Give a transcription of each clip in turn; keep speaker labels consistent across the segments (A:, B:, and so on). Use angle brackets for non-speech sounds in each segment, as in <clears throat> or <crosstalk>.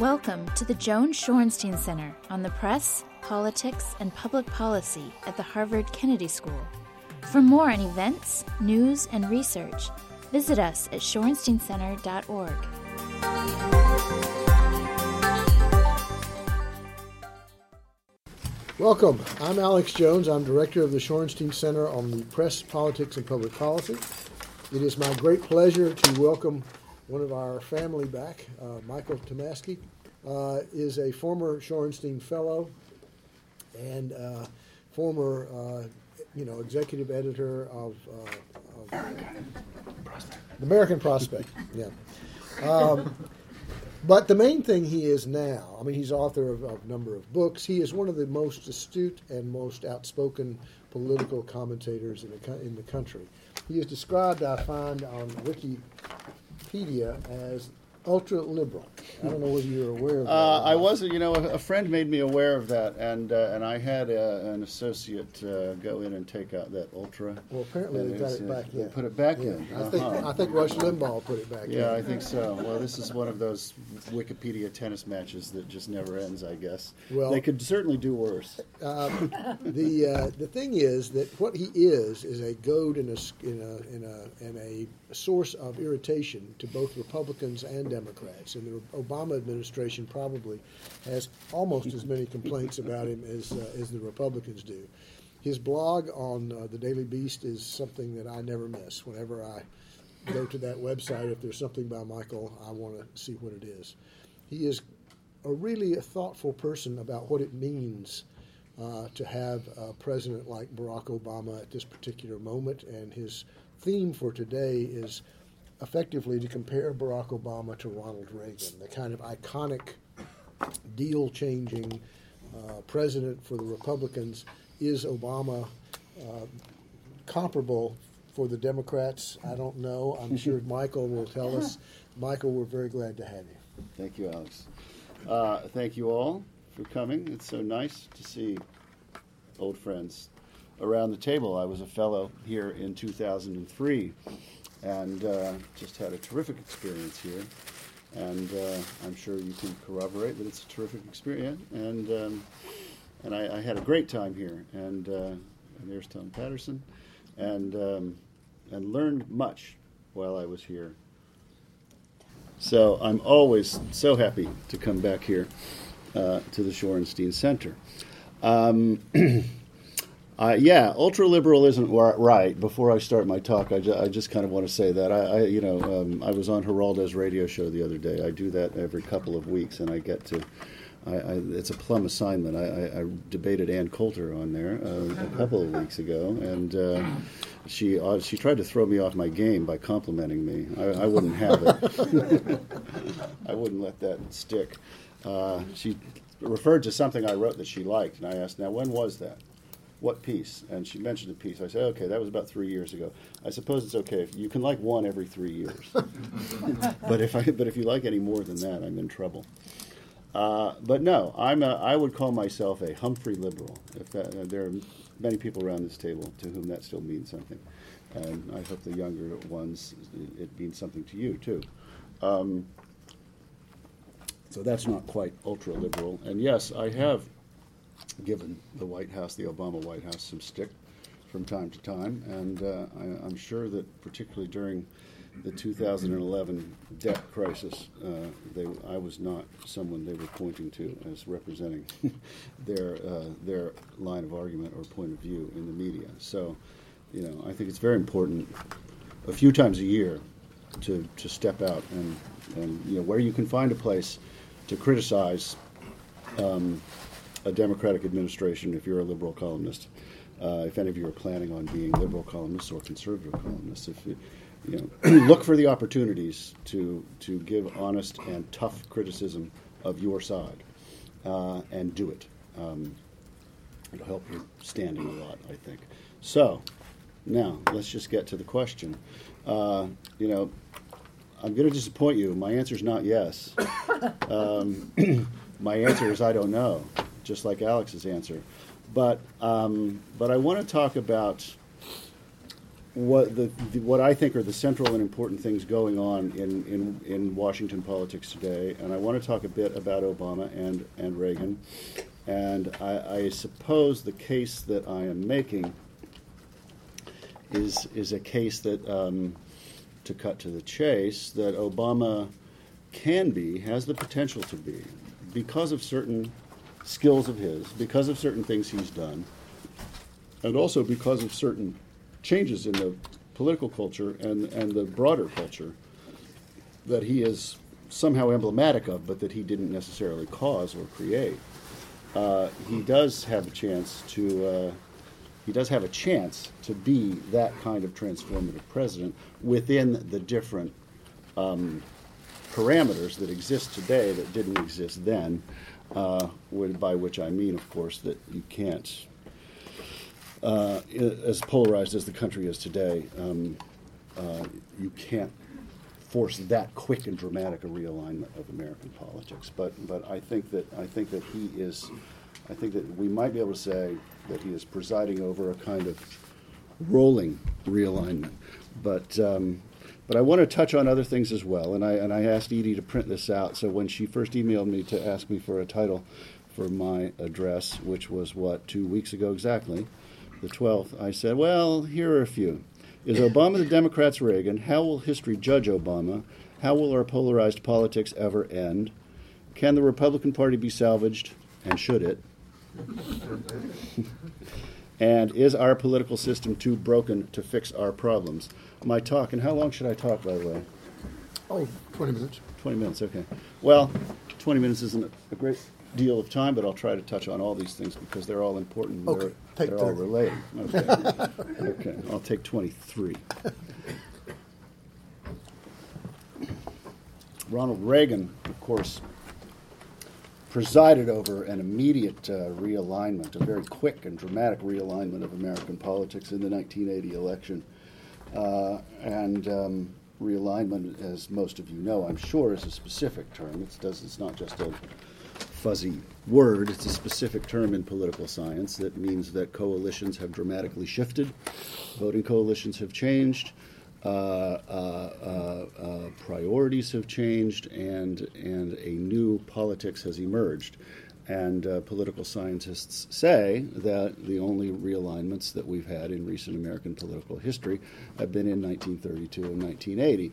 A: Welcome to the Joan Shorenstein Center on the Press, Politics, and Public Policy at the Harvard Kennedy School. For more on events, news, and research, visit us at shorensteincenter.org.
B: Welcome. I'm Alex Jones. I'm director of the Shorenstein Center on the Press, Politics, and Public Policy. It is my great pleasure to welcome one of our family back, uh, Michael Tomasky. Uh, is a former Shorenstein Fellow and uh, former, uh, you know, executive editor of, uh, of the American Prospect. Yeah. Um, but the main thing he is now, I mean, he's author of, of a number of books. He is one of the most astute and most outspoken political commentators in the, in the country. He is described, I find, on Wikipedia as ultra liberal. I don't know whether you're aware of that.
C: Uh, I wasn't, you know, a, a friend made me aware of that, and uh, and I had uh, an associate uh, go in and take out that ultra.
B: Well, apparently they got it
C: uh,
B: back
C: they
B: in.
C: Put it back
B: Yeah,
C: in.
B: I think
C: Uh-huh.
B: I think Rush Limbaugh put it back in.
C: Yeah, I think so. Well, this is one of those Wikipedia tennis matches that just never ends. I guess.
B: Well-
C: they could certainly do worse.
B: the uh, the thing is that what he is is a goad and a in a in a and a source of irritation to both Republicans and Democrats. And the Obama administration probably has almost as many complaints about him as uh, as the Republicans do. His blog on uh, the Daily Beast is something that I never miss. Whenever I go to that website, if there's something by Michael, I want to see what it is. He is a really a thoughtful person about what it means uh, to have a president like Barack Obama at this particular moment. And his theme for today is effectively to compare Barack Obama to Ronald Reagan, the kind of iconic, deal changing uh, president for the Republicans. Is Obama uh, comparable for the Democrats? I don't know. I'm <laughs> sure Michael will tell us. Michael, we're very glad to have you.
C: Thank you, Alex. Uh, thank you all for coming. It's so nice to see old friends around the table. I was a fellow here in 2003 and uh, just had a terrific experience here. And uh, I'm sure you can corroborate that it's a terrific experience. And um, and I, I had a great time here. And, uh, there's Tom Patterson, and um, and learned much while I was here. So I'm always so happy to come back here uh, to the Shorenstein Center. Um, <clears throat> uh, yeah, ultra liberal isn't right. Before I start my talk, I, ju- I just kind of want to say that I, I you know, um, I was on Geraldo's radio show the other day. I do that every couple of weeks, and I get to. I, I, it's a plum assignment. I, I, debated Ann Coulter on there uh, a couple of weeks ago, and uh, she uh, she tried to throw me off my game by complimenting me. I, I wouldn't have it. <laughs> I wouldn't let that stick. Uh, she referred to something I wrote that she liked, and I asked, "Now, when was that? What piece?" And she mentioned a piece. I said, "Okay, that was about three years ago. I suppose it's okay if you can like one every three years, <laughs> but if I but if you like any more than that, I'm in trouble." Uh, but no, I'm a, I would call myself a Humphrey liberal. If that, uh, there are many people around this table to whom that still means something, and I hope the younger ones it, it means something to you too. Um, so that's not quite ultra liberal. And yes, I have given the White House, the Obama White House, some stick from time to time, and uh, I, I'm sure that particularly during the 2011 debt crisis, uh, they, I was not someone they were pointing to as representing <laughs> their uh, their line of argument or point of view in the media. So, you know, I think it's very important a few times a year to, to step out and, and you know where you can find a place to criticize um, a Democratic administration if you're a liberal columnist. Uh, if any of you are planning on being liberal columnists or conservative columnists, if you, you know, <clears throat> look for the opportunities to to give honest and tough criticism of your side, uh, and do it. Um, it'll help your standing a lot, I think. So, now let's just get to the question. Uh, you know, I'm going to disappoint you. My answer is not yes. <coughs> Um, <clears throat> my answer is I don't know, just like Alex's answer. But um, but I want to talk about what the, the, what I think are the central and important things going on in, in, in Washington politics today, and I want to talk a bit about Obama and, and Reagan. And I, I suppose the case that I am making is is a case that, um, to cut to the chase, that Obama can be, has the potential to be, because of certain skills of his, because of certain things he's done, and also because of certain changes in the political culture and, and the broader culture that he is somehow emblematic of, but that he didn't necessarily cause or create. Uh, he does have a chance to uh, he does have a chance to be that kind of transformative president within the different um, parameters that exist today that didn't exist then. Uh, by which I mean, of course, that you can't uh, as polarized as the country is today, um, uh, you can't force that quick and dramatic a realignment of American politics. But but I think that I think that he is, I think that we might be able to say that he is presiding over a kind of rolling realignment. But um, but I want to touch on other things as well. And I and I asked Edie to print this out. So when she first emailed me to ask me for a title for my address, which was what two weeks ago exactly the 12th, I said, well, here are a few. Is Obama the Democrats' Reagan? How will history judge Obama? How will our polarized politics ever end? Can the Republican Party be salvaged? And should it? <laughs> and is our political system too broken to fix our problems? My talk, and how long should I talk, by the way?
B: Oh, 20 minutes.
C: 20 minutes, okay. Well, 20 minutes isn't a great deal of time, but I'll try to touch on all these things because they're all important.
B: Okay,
C: they're,
B: take
C: they're all related. Okay. <laughs> okay, I'll take 23. Ronald Reagan, of course, presided over an immediate uh, realignment, a very quick and dramatic realignment of American politics in the 1980 election. Uh, and um, realignment, as most of you know, I'm sure, is a specific term. It's, does, it's not just a fuzzy word. It's a specific term in political science that means that coalitions have dramatically shifted, voting coalitions have changed, uh, uh, uh, uh, priorities have changed, and and a new politics has emerged. And uh, political scientists say that the only realignments that we've had in recent American political history have been in 1932 and 1980.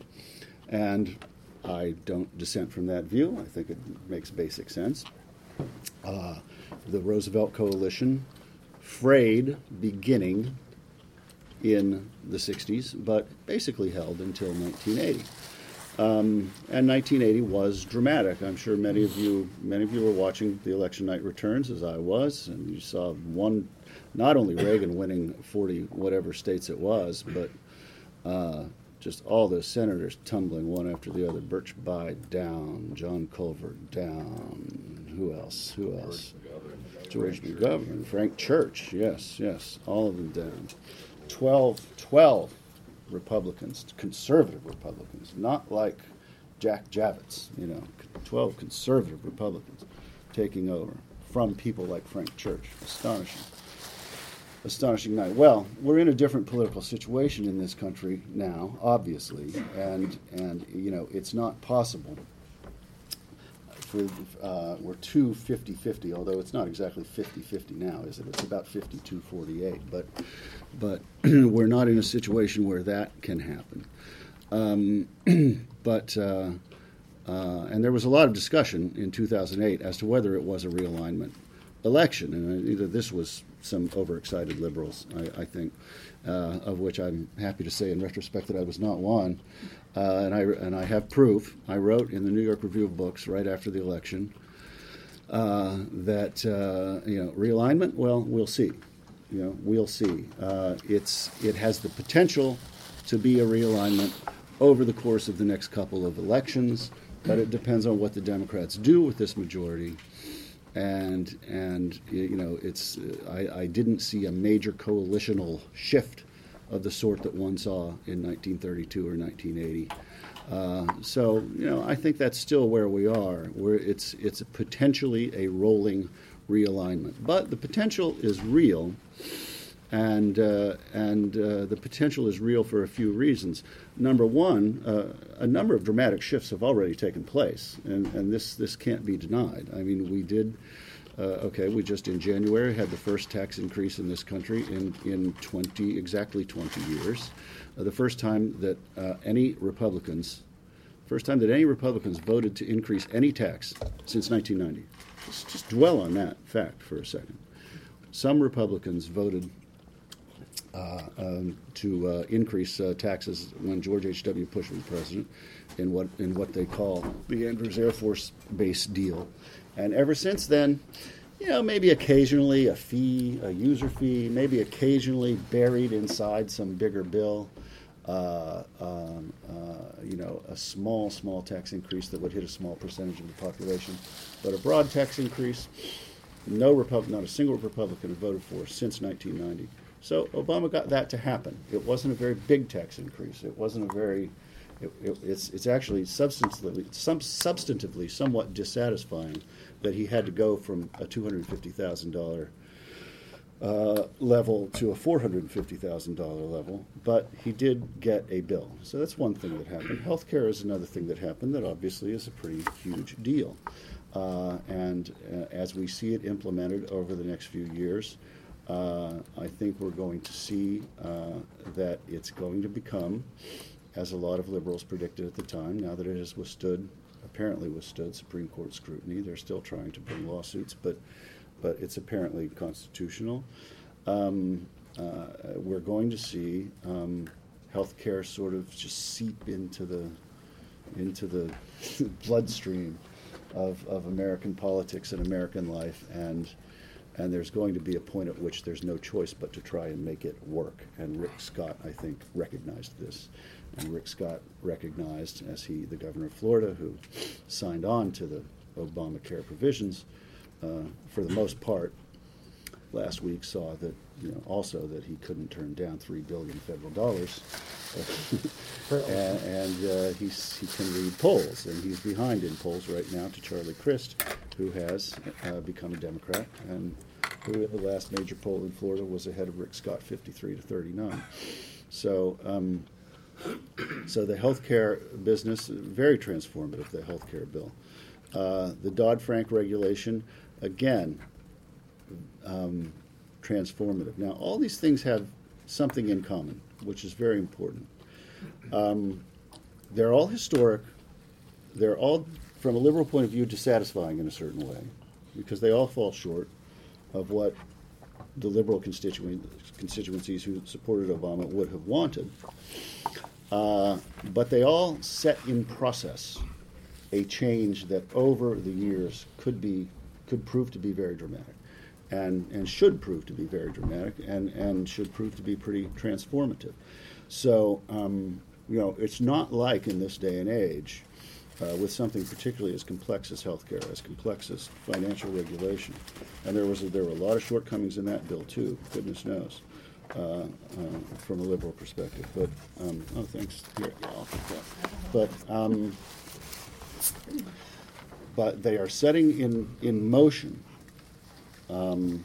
C: And I don't dissent from that view. I think it makes basic sense. Uh, the Roosevelt coalition frayed beginning in the 60s, but basically held until 1980. Um, and 1980 was dramatic. I'm sure many of you, many of you were watching the election night returns, as I was, and you saw one, not only Reagan <coughs> winning 40 whatever states it was, but uh, just all those senators tumbling one after the other. Birch Bayh down, John Culver down. Who else? Who else? George McGovern, Frank Church. Yes, yes, all of them down. 12, 12 Republicans, conservative Republicans, not like Jack Javits, you know, 12 conservative Republicans taking over from people like Frank Church. Astonishing astonishing night. Well, we're in a different political situation in this country now, obviously, and and you know it's not possible. For, uh, we're two 50-50, although it's not exactly 50-50 now, is it? It's about 52-48, but but <clears throat> we're not in a situation where that can happen. Um, <clears throat> but uh, uh, and there was a lot of discussion in 2008 as to whether it was a realignment election, and either this was some overexcited liberals, I, I think, uh, of which I'm happy to say in retrospect that I was not one. Uh, and I and I have proof. I wrote in the New York Review of Books right after the election uh, that uh, you know realignment. Well, we'll see. You know, we'll see. Uh, it's it has the potential to be a realignment over the course of the next couple of elections, but it depends on what the Democrats do with this majority and and you know it's I, I, didn't see a major coalitional shift of the sort that one saw in 1932 or 1980. Uh, so you know I think that's still where we are. Where it's it's potentially a rolling realignment, but the potential is real. and uh, and uh, the potential is real for a few reasons. Number one, uh, a number of dramatic shifts have already taken place, and, and this this can't be denied. I mean, we did. Uh, okay, we just in January had the first tax increase in this country in, in 20, exactly 20 years. Uh, the first time that uh, any Republicans, first time that any Republicans voted to increase any tax since 1990. Just, just dwell on that fact for a second. Some Republicans voted uh, um, to uh, increase uh, taxes when George H.W. Bush was president in what in what they call the Andrews Air Force Base deal, and ever since then, you know, maybe occasionally a fee, a user fee, maybe occasionally buried inside some bigger bill. Uh, um, uh, you know, a small, small tax increase that would hit a small percentage of the population, but a broad tax increase, no Republic, not a single Republican voted for since 1990. So Obama got that to happen. It wasn't a very big tax increase. It wasn't a very it, it, it's, it's actually substantively, some, substantively somewhat dissatisfying that he had to go from a $250,000 uh, level to a $450,000 level, but he did get a bill. So that's one thing that happened. Healthcare is another thing that happened that obviously is a pretty huge deal. Uh, and uh, as we see it implemented over the next few years, uh, I think we're going to see uh, that it's going to become, as a lot of liberals predicted at the time, now that it has withstood, apparently withstood Supreme Court scrutiny. They're still trying to bring lawsuits, but but it's apparently constitutional. Um, uh, we're going to see um, healthcare sort of just seep into the into the <laughs> bloodstream of, of American politics and American life, and and there's going to be a point at which there's no choice but to try and make it work. And Rick Scott, I think, recognized this. And Rick Scott recognized, as he, the governor of Florida, who signed on to the Obamacare provisions, uh, for the most part, last week saw that, you know, also that he couldn't turn down three billion federal dollars, <laughs> and, and uh, he's, he can read polls, and he's behind in polls right now to Charlie Crist, who has uh, become a Democrat, and who in the last major poll in Florida was ahead of Rick Scott, 53 to 39. So, um, so the healthcare business, very transformative, the healthcare bill. Uh, the Dodd Frank regulation, again, um, transformative. Now, all these things have something in common, which is very important. Um, they're all historic. They're all, from a liberal point of view, dissatisfying in a certain way, because they all fall short of what the liberal constituencies who supported Obama would have wanted. Uh, but they all set in process a change that over the years could be could prove to be very dramatic and, and should prove to be very dramatic and, and should prove to be pretty transformative. So, um, you know, it's not like in this day and age, uh, with something particularly as complex as healthcare, as complex as financial regulation. And there was a, there were a lot of shortcomings in that bill too. Goodness knows, uh, uh, from a liberal perspective. But um, oh, thanks. Yeah. But um, but they are setting in in motion um,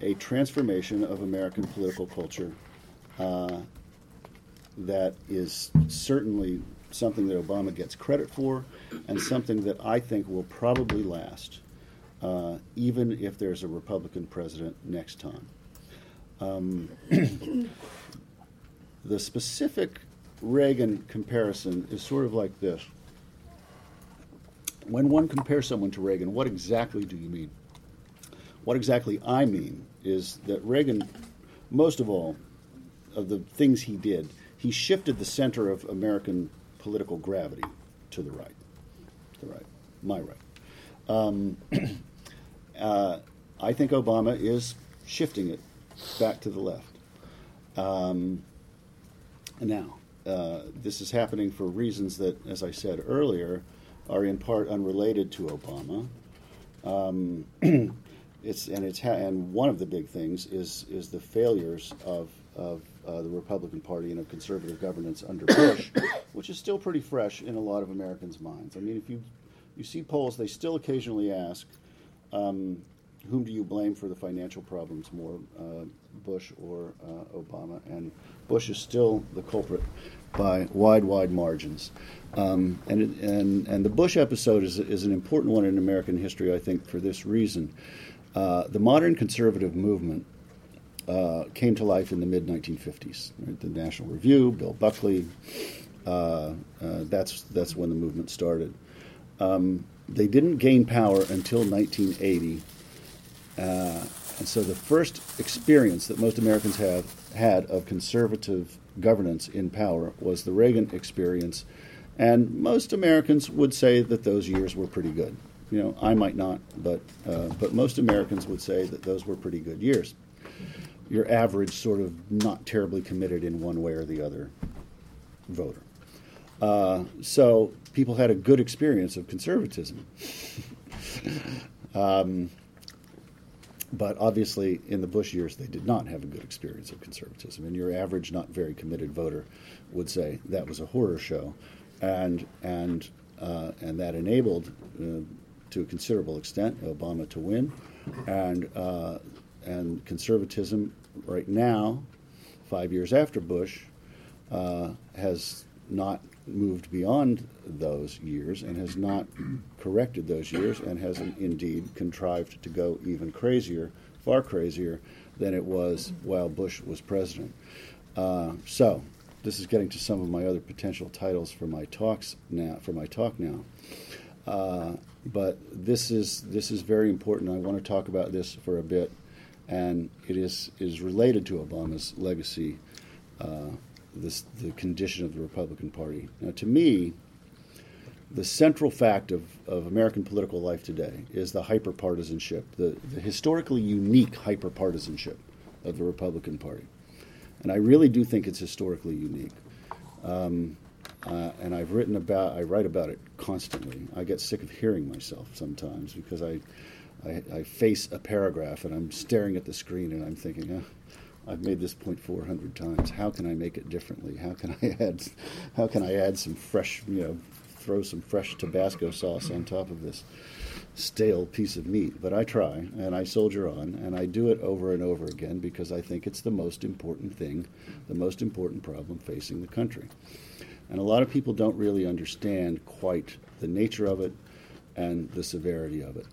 C: a transformation of American political culture uh, that is certainly something that Obama gets credit for, and something that I think will probably last, uh, even if there's a Republican president next time. Um, <coughs> the specific Reagan comparison is sort of like this. When one compares someone to Reagan, what exactly do you mean? What exactly I mean is that Reagan, most of all, of the things he did, he shifted the center of American political gravity to the right, the right, my right. Um, <coughs> uh, I think Obama is shifting it back to the left. Um, now, uh, this is happening for reasons that, as I said earlier, are in part unrelated to Obama. Um, <clears throat> it's and it's ha- and one of the big things is is the failures of of uh, the Republican Party and of conservative governance under <coughs> Bush, which is still pretty fresh in a lot of Americans' minds. I mean, if you you see polls, they still occasionally ask, um, whom do you blame for the financial problems more, uh, Bush or uh, Obama? And Bush is still the culprit by wide, wide margins. Um, and, and, and the Bush episode is, is an important one in American history, I think, for this reason. Uh, the modern conservative movement uh, came to life in the mid 1950s. Right? The National Review, Bill Buckley, uh, uh, that's, that's when the movement started. Um, they didn't gain power until 1980. Uh, and so the first experience that most Americans have had of conservative governance in power was the Reagan experience. And most Americans would say that those years were pretty good. You know, I might not, but, uh, but most Americans would say that those were pretty good years. Your average, sort of not terribly committed in one way or the other voter. Uh, so people had a good experience of conservatism. <laughs> um, but obviously, in the Bush years, they did not have a good experience of conservatism. And your average, not very committed voter would say that was a horror show, and and uh, and that enabled, uh, to a considerable extent, Obama to win, and uh, and conservatism right now, five years after Bush, uh, has not moved beyond those years and has not <clears throat> corrected those years and has indeed contrived to go even crazier, far crazier than it was while Bush was president. Uh, so, this is getting to some of my other potential titles for my talks now. For my talk now, uh, but this is this is very important. I want to talk about this for a bit, and it is is related to Obama's legacy. Uh, this, the condition of the Republican Party. Now, to me, the central fact of, of American political life today is the hyperpartisanship, the, the historically unique hyperpartisanship of the Republican Party. And I really do think it's historically unique. Um, uh, and I've written about, I write about it constantly. I get sick of hearing myself sometimes because I, I, I face a paragraph and I'm staring at the screen and I'm thinking, oh, I've made this point 400 times. How can I make it differently? How can I <laughs> add, how can I add some fresh, you know, throw some fresh Tabasco sauce on top of this stale piece of meat? But I try and I soldier on and I do it over and over again because I think it's the most important thing, the most important problem facing the country. And a lot of people don't really understand quite the nature of it and the severity of it.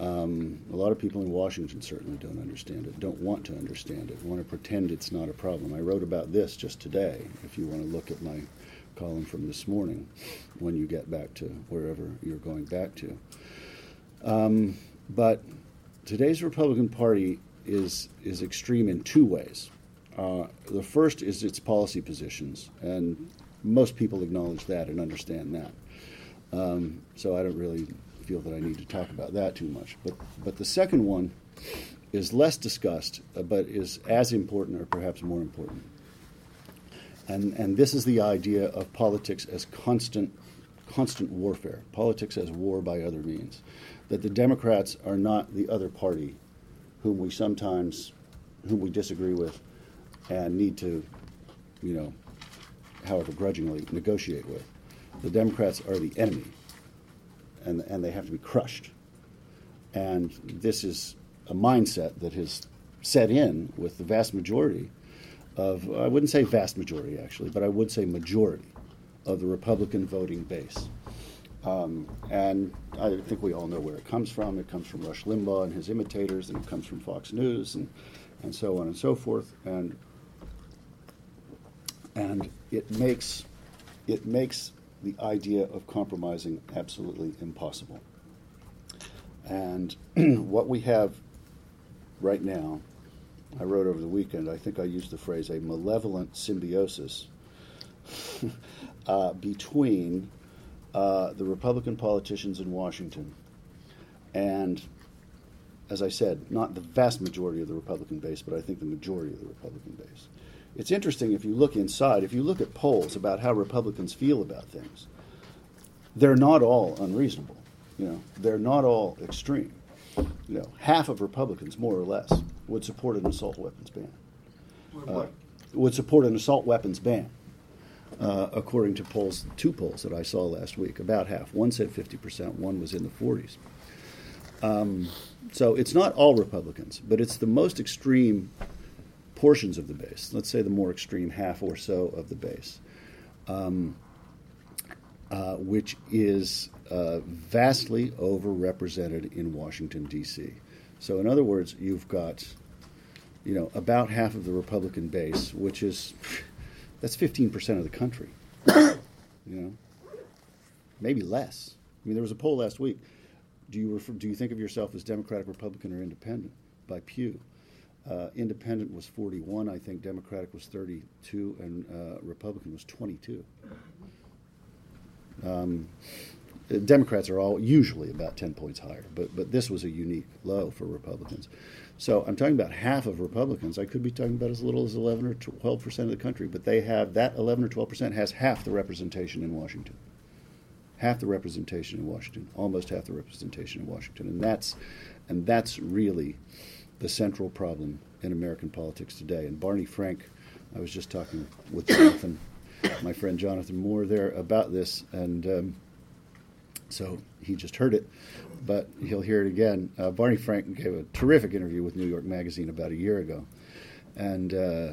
C: Um, a lot of people in Washington certainly don't understand it, don't want to understand it, want to pretend it's not a problem. I wrote about this just today, if you want to look at my column from this morning when you get back to wherever you're going back to. Um, but today's Republican Party is, is extreme in two ways. Uh, the first is its policy positions, and most people acknowledge that and understand that. Um, so I don't really feel that I need to talk about that too much. But, but the second one is less discussed, uh, but is as important or perhaps more important. And, and this is the idea of politics as constant, constant warfare, politics as war by other means. That the Democrats are not the other party whom we sometimes, whom we disagree with and need to, you know, however grudgingly, negotiate with. The Democrats are the enemy and, and they have to be crushed. And this is a mindset that has set in with the vast majority of, I wouldn't say vast majority actually, but I would say majority of the Republican voting base. Um, and I think we all know where it comes from. It comes from Rush Limbaugh and his imitators, and it comes from Fox News, and, and so on and so forth. And and it makes it makes the idea of compromising absolutely impossible. And <clears throat> what we have right now, I wrote over the weekend, I think I used the phrase a malevolent symbiosis <laughs> uh, between uh, the Republican politicians in Washington and, as I said, not the vast majority of the Republican base, but I think the majority of the Republican base. It's interesting if you look inside, if you look at polls about how Republicans feel about things, they're not all unreasonable. You know, they're not all extreme. You know, half of Republicans, more or less, would support an assault weapons ban. Uh, would support an assault weapons ban, uh, according to polls, two polls that I saw last week. About half. One said 50%, one was in the 40s. Um, so it's not all Republicans, but it's the most extreme portions of the base. Let's say the more extreme half or so of the base, um, uh, which is uh, vastly overrepresented in Washington D.C. So in other words, you've got you know about half of the Republican base, which is that's 15% of the country. you know, maybe less. I mean, there was a poll last week. Do you refer, do you think of yourself as Democratic, Republican, or Independent? By Pew, uh, Independent was 41, I think. Democratic was 32, and uh, Republican was 22. Um, Democrats are all usually about 10 points higher, but but this was a unique low for Republicans. So I'm talking about half of Republicans. I could be talking about as little as 11 or 12 percent of the country, but they have that 11 or 12 percent has half the representation in Washington. Half the representation in Washington, almost half the representation in Washington, and that's and that's really the central problem in American politics today. And Barney Frank, I was just talking with <coughs> Jonathan, my friend Jonathan Moore, there about this, and. Um, so he just heard it, but he'll hear it again. Uh, Barney Frank gave a terrific interview with New York Magazine about a year ago, and uh,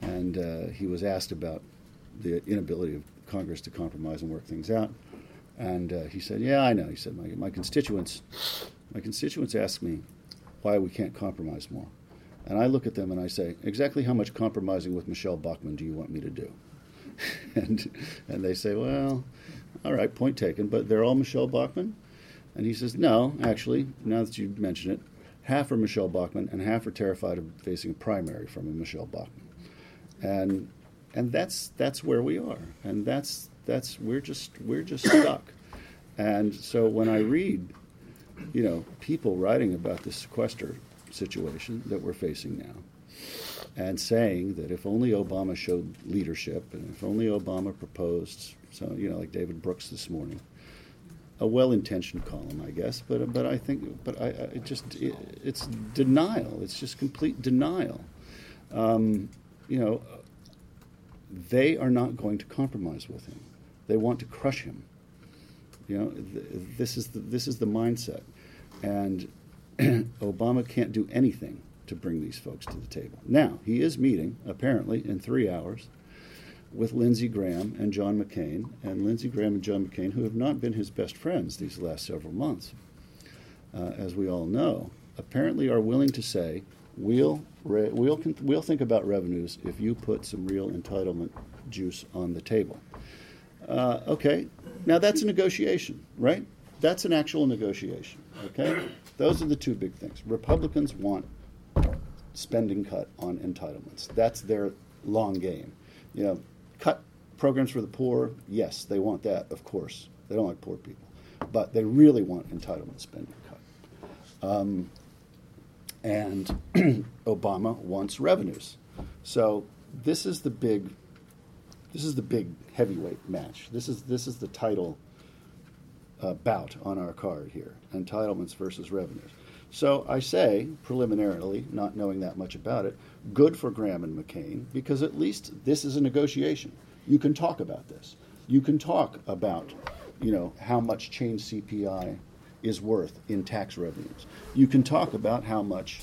C: and uh, he was asked about the inability of Congress to compromise and work things out, and uh, he said, "Yeah, I know." He said, "My my constituents, my constituents ask me why we can't compromise more." And I look at them and I say, exactly how much compromising with Michele Bachmann do you want me to do? <laughs> and and they say, well, all right, point taken, but they're all Michele Bachmann? And he says, no, actually, now that you mention it, half are Michele Bachmann and half are terrified of facing a primary from a Michele Bachmann. And and that's that's where we are. And that's that's we're just we're just stuck. And so when I read, you know, people writing about the sequester situation that we're facing now, and saying that if only Obama showed leadership and if only Obama proposed so you know, like David Brooks this morning, a well-intentioned column, I guess, but but I think, but I, I it just it, it's denial. It's just complete denial. Um, you know, they are not going to compromise with him. They want to crush him. You know, th- this is the, this is the mindset, and <clears throat> Obama can't do anything to bring these folks to the table. Now he is meeting apparently in three hours with Lindsey Graham and John McCain, and Lindsey Graham and John McCain, who have not been his best friends these last several months, uh, as we all know, apparently are willing to say, we'll, re- we'll, we'll think about revenues if you put some real entitlement juice on the table. Uh, okay, now that's a negotiation, right? That's an actual negotiation, okay? Those are the two big things. Republicans want spending cut on entitlements. That's their long game. You know, cut programs for the poor, yes, they want that, of course. They don't like poor people. But they really want entitlement spending cut. Um, and <clears throat> Obama wants revenues. So this is the big this is the big heavyweight match. This is this is the title uh, bout on our card here: entitlements versus revenues. So I say preliminarily, not knowing that much about it, good for Graham and McCain because at least this is a negotiation. You can talk about this. You can talk about, you know, how much chained CPI is worth in tax revenues. You can talk about how much,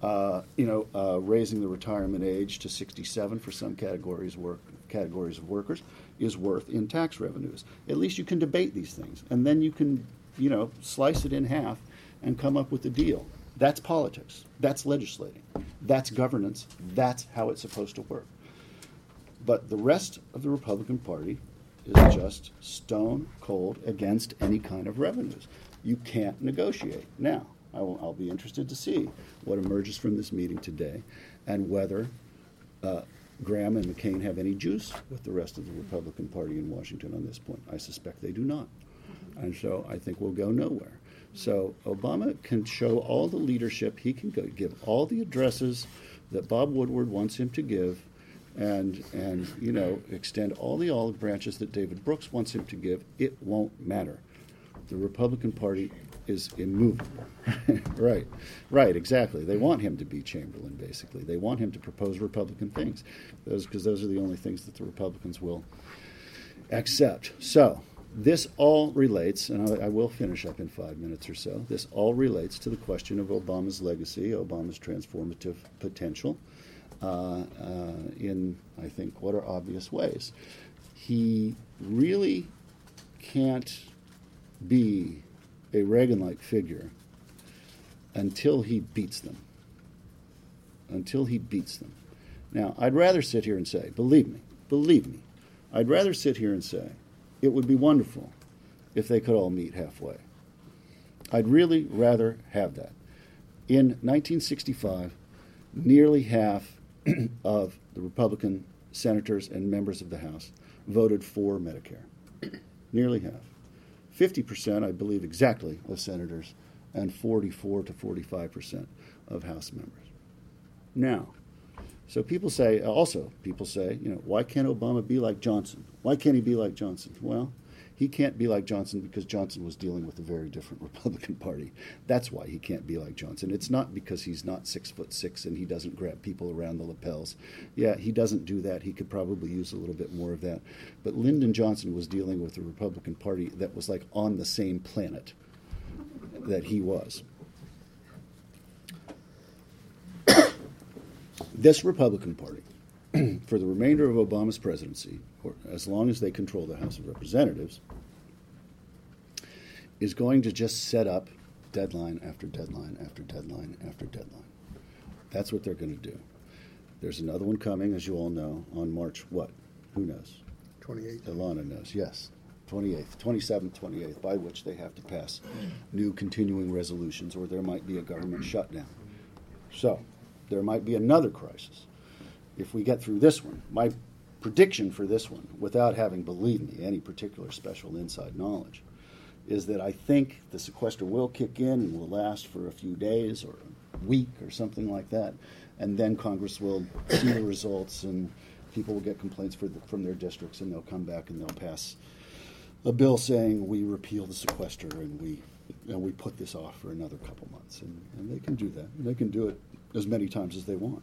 C: uh, you know, uh, raising the retirement age to 67 for some categories work categories of workers is worth in tax revenues. At least you can debate these things, and then you can, you know, slice it in half and come up with a deal. That's politics. That's legislating. That's governance. That's how it's supposed to work. But the rest of the Republican Party is just stone cold against any kind of revenues. You can't negotiate. Now, I will, I'll be interested to see what emerges from this meeting today and whether uh, Graham and McCain have any juice with the rest of the Republican Party in Washington on this point. I suspect they do not. And so I think we'll go nowhere. So Obama can show all the leadership. He can go, give all the addresses that Bob Woodward wants him to give, and and you know extend all the olive branches that David Brooks wants him to give. It won't matter. The Republican Party is immovable. <laughs> right, right, exactly. They want him to be Chamberlain. Basically, they want him to propose Republican things, those because those are the only things that the Republicans will accept. So this all relates, and I, I, will finish up in five minutes or so. This all relates to the question of Obama's legacy, Obama's transformative potential, uh, uh, in, I think, what are obvious ways. He really can't be a Reagan like figure until he beats them. Until he beats them. Now, I'd rather sit here and say, believe me, believe me, I'd rather sit here and say, it would be wonderful if they could all meet halfway. I'd really rather have that. In 1965, nearly half <clears throat> of the Republican senators and members of the House voted for Medicare. <clears throat> nearly half. 50%, I believe exactly, of senators and 44 to 45% of House members. Now, so people say, also, people say, you know, why can't Obama be like Johnson? Why can't he be like Johnson? Well, he can't be like Johnson because Johnson was dealing with a very different <laughs> Republican Party. That's why he can't be like Johnson. It's not because he's not six foot six and he doesn't grab people around the lapels. Yeah, he doesn't do that. He could probably use a little bit more of that. But Lyndon Johnson was dealing with a Republican Party that was like on the same planet that he was. <coughs> this Republican Party, <clears throat> for the remainder of Obama's presidency, or as long as they control the House of Representatives, is going to just set up deadline after deadline after deadline after deadline. That's what they're going to do. There's another one coming, as you all know, on March what? Who knows?
B: 28th.
C: Ilana knows, yes. 28th, 27th, 28th, by which they have to pass new continuing resolutions or there might be a government shutdown. So, there might be another crisis if we get through this one. My prediction for this one, without having, believe me, any particular special inside knowledge, is that I think the sequester will kick in and will last for a few days or a week or something like that. And then Congress will see the results and people will get complaints the, from their districts and they'll come back and they'll pass a bill saying we repeal the sequester and we and we put this off for another couple months. And, and they can do that. And they can do it as many times as they want.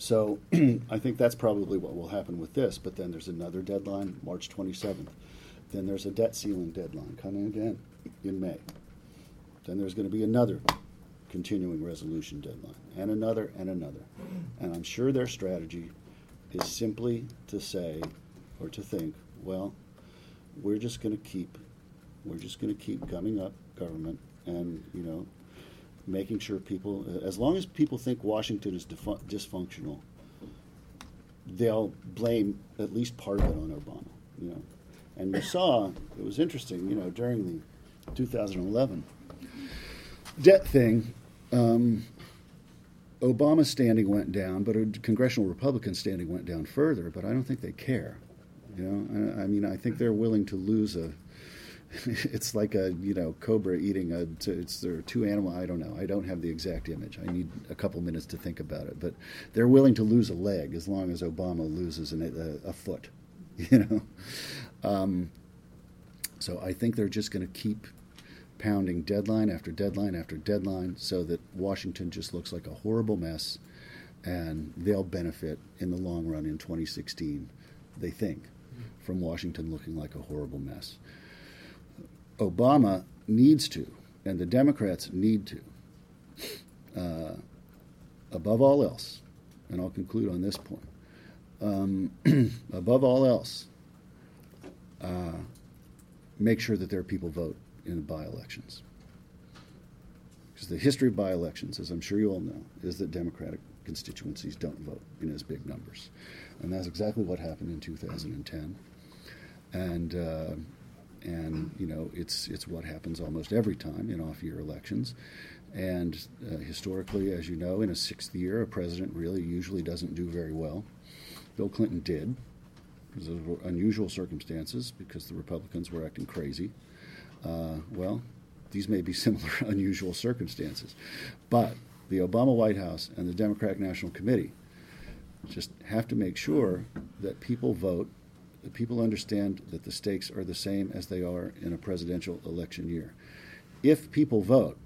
C: So <clears throat> I think that's probably what will happen with this. But then there's another deadline, March 27th. Then there's a debt ceiling deadline coming again in May. Then there's going to be another continuing resolution deadline, and another, and another. And I'm sure their strategy is simply to say or to think, well, we're just going to keep, we're just going to keep gumming up government, and you know, making sure people, as long as people think Washington is dysfunctional, they'll blame at least part of it on Obama. You know, and you saw it was interesting. You know, during the 2011 debt thing, um, Obama's standing went down, but a congressional Republican standing went down further. But I don't think they care. You know, I, I mean, I think they're willing to lose a <laughs> it's like a you know cobra eating a it's there are two animal I don't know. I don't have the exact image. I need a couple minutes to think about it. But they're willing to lose a leg as long as Obama loses an, a, a, foot <laughs> you know? Um, so I think they're just going to keep pounding deadline after deadline after deadline so that Washington just looks like a horrible mess and they'll benefit in the long run in 2016 they think from Washington looking like a horrible mess. Obama needs to, and the Democrats need to, uh, above all else, and I'll conclude on this point, um, <clears throat> above all else, uh, make sure that their people vote in by elections. Because the history of by elections, as I'm sure you all know, is that Democratic constituencies don't vote in as big numbers. And that's exactly what happened in 2010. And uh, and you know it's it's what happens almost every time in off-year elections. And uh, historically, as you know, in a sixth year, a president really usually doesn't do very well. Bill Clinton did. Because of unusual circumstances, because the Republicans were acting crazy. Uh, well, these may be <laughs> similar unusual circumstances. But the Obama White House and the Democratic National Committee just have to make sure that people vote that people understand that the stakes are the same as they are in a presidential election year. If people vote,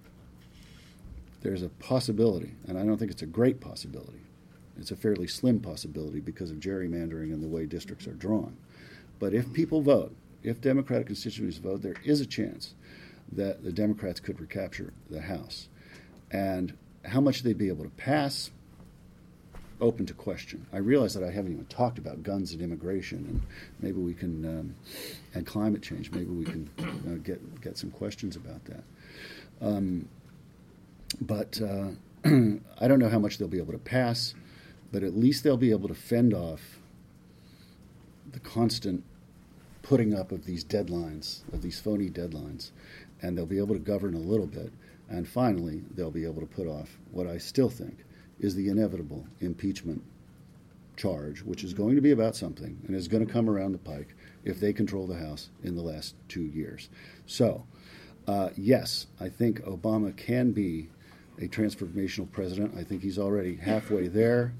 C: there's a possibility, and I don't think it's a great possibility. It's a fairly slim possibility because of gerrymandering and the way districts are drawn. But if people vote, if Democratic constituencies vote, there is a chance that the Democrats could recapture the House. And how much they'd be able to pass, open to question. I realize that I haven't even talked about guns and immigration, and maybe we can, um, and climate change. Maybe we can uh, get get some questions about that. Um, but uh, <clears throat> I don't know how much they'll be able to pass, but at least they'll be able to fend off the constant putting up of these deadlines, of these phony deadlines, and they'll be able to govern a little bit. And finally, they'll be able to put off what I still think is the inevitable impeachment charge, which is going to be about something and is going to come around the pike if they control the House in the last two years. So, uh, yes, I think Obama can be a transformational president. I think he's already halfway there.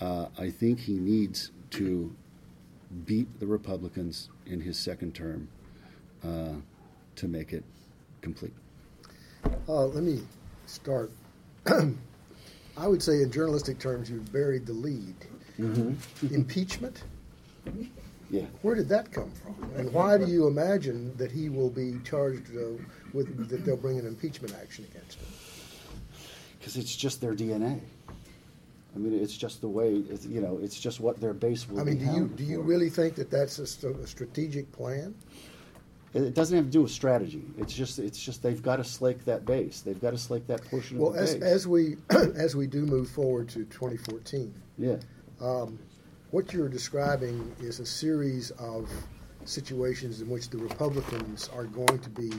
C: Uh, I think he needs to beat the Republicans in his second term uh, to make it complete.
B: Uh, let me start. <clears throat> I would say, in journalistic terms, you've buried the lead. Mm-hmm. Impeachment?
C: Yeah.
B: Where did that come from? And why do you imagine that he will be charged uh, with, that they'll bring an impeachment action against him?
C: Because it's just their DNA. I mean, it's just the way, it's, you know, it's just what their base will
B: I mean, do you, do you really think that that's a, st- a strategic plan?
C: It doesn't have to do with strategy. It's just, it's just they've got to slake that base. They've got to slake that portion
B: Well,
C: of the
B: as,
C: base.
B: as we <clears throat> as we do move forward to 2014,
C: yeah.
B: Um, what you're describing is a series of situations in which the Republicans are going to be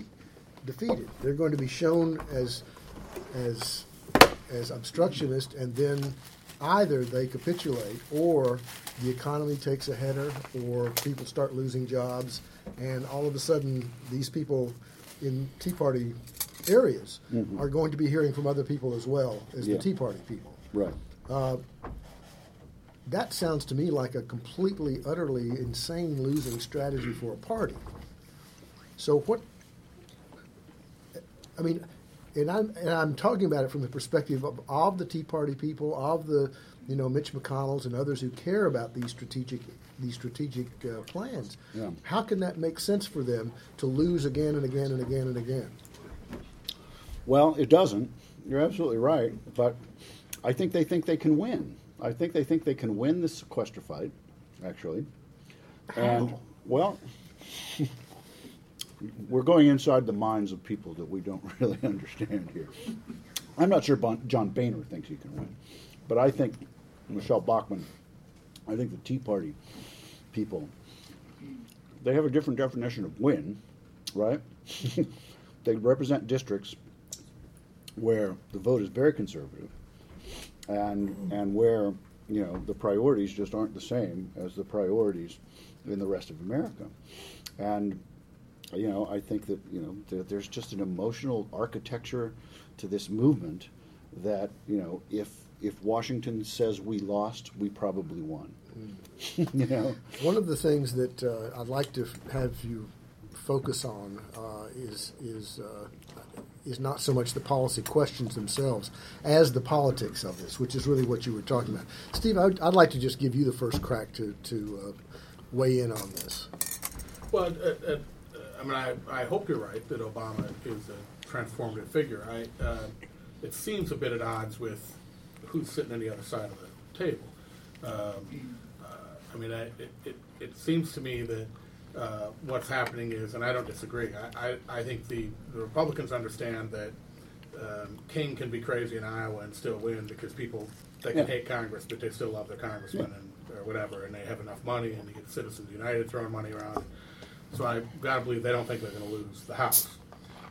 B: defeated. They're going to be shown as as as obstructionist, and then either they capitulate, or the economy takes a header, or people start losing jobs, and all of a sudden these people in Tea Party areas mm-hmm. are going to be hearing from other people as well as
C: Yeah.
B: the Tea Party people
C: Right.
B: Uh, that sounds to me like a completely, utterly insane losing strategy for a party. So what? I mean, and I'm and I'm talking about it from the perspective of, of the Tea Party people, of the you know Mitch McConnell's and others who care about these strategic these strategic uh, plans.
C: Yeah.
B: How can that make sense for them to lose again and again and again and again?
C: Well, it doesn't. You're absolutely right. But I think they think they can win. I think they think they can win this sequester fight, actually. And, well, we're going inside the minds of people that we don't <laughs> really understand here. I'm not sure Bon- John Boehner thinks he can win. But I think Michele Bachmann, I think the Tea Party people, they have a different definition of win, right? <laughs> they represent districts where the vote is very conservative and and where you know the priorities just aren't the same as the priorities in the rest of America and you know I think that you know there, there's just an emotional architecture to this movement that you know if if Washington says we lost we probably won <laughs> you know
B: One of the things that uh, I'd like to have you focus on uh, is is uh, is not so much the policy questions themselves as the politics of this, which is really what you were talking about. Steve, I'd, I'd like to just give you the first crack to to uh, weigh in on this.
D: Well, uh, uh, I mean, I, I hope you're right that Obama is a transformative figure. I, uh, it seems a bit at odds with who's sitting on the other side of the table. Um, uh, I mean, I, it, it, it seems to me that uh, what's happening is, and I don't disagree, I, I, I think the, the Republicans understand that um, King can be crazy in Iowa and still win because people, they can
C: Yeah.
D: hate Congress, but they still love their congressman and, or whatever, and they have enough money, and you get Citizens United throwing money around. So I gotta believe they don't think they're gonna lose the House.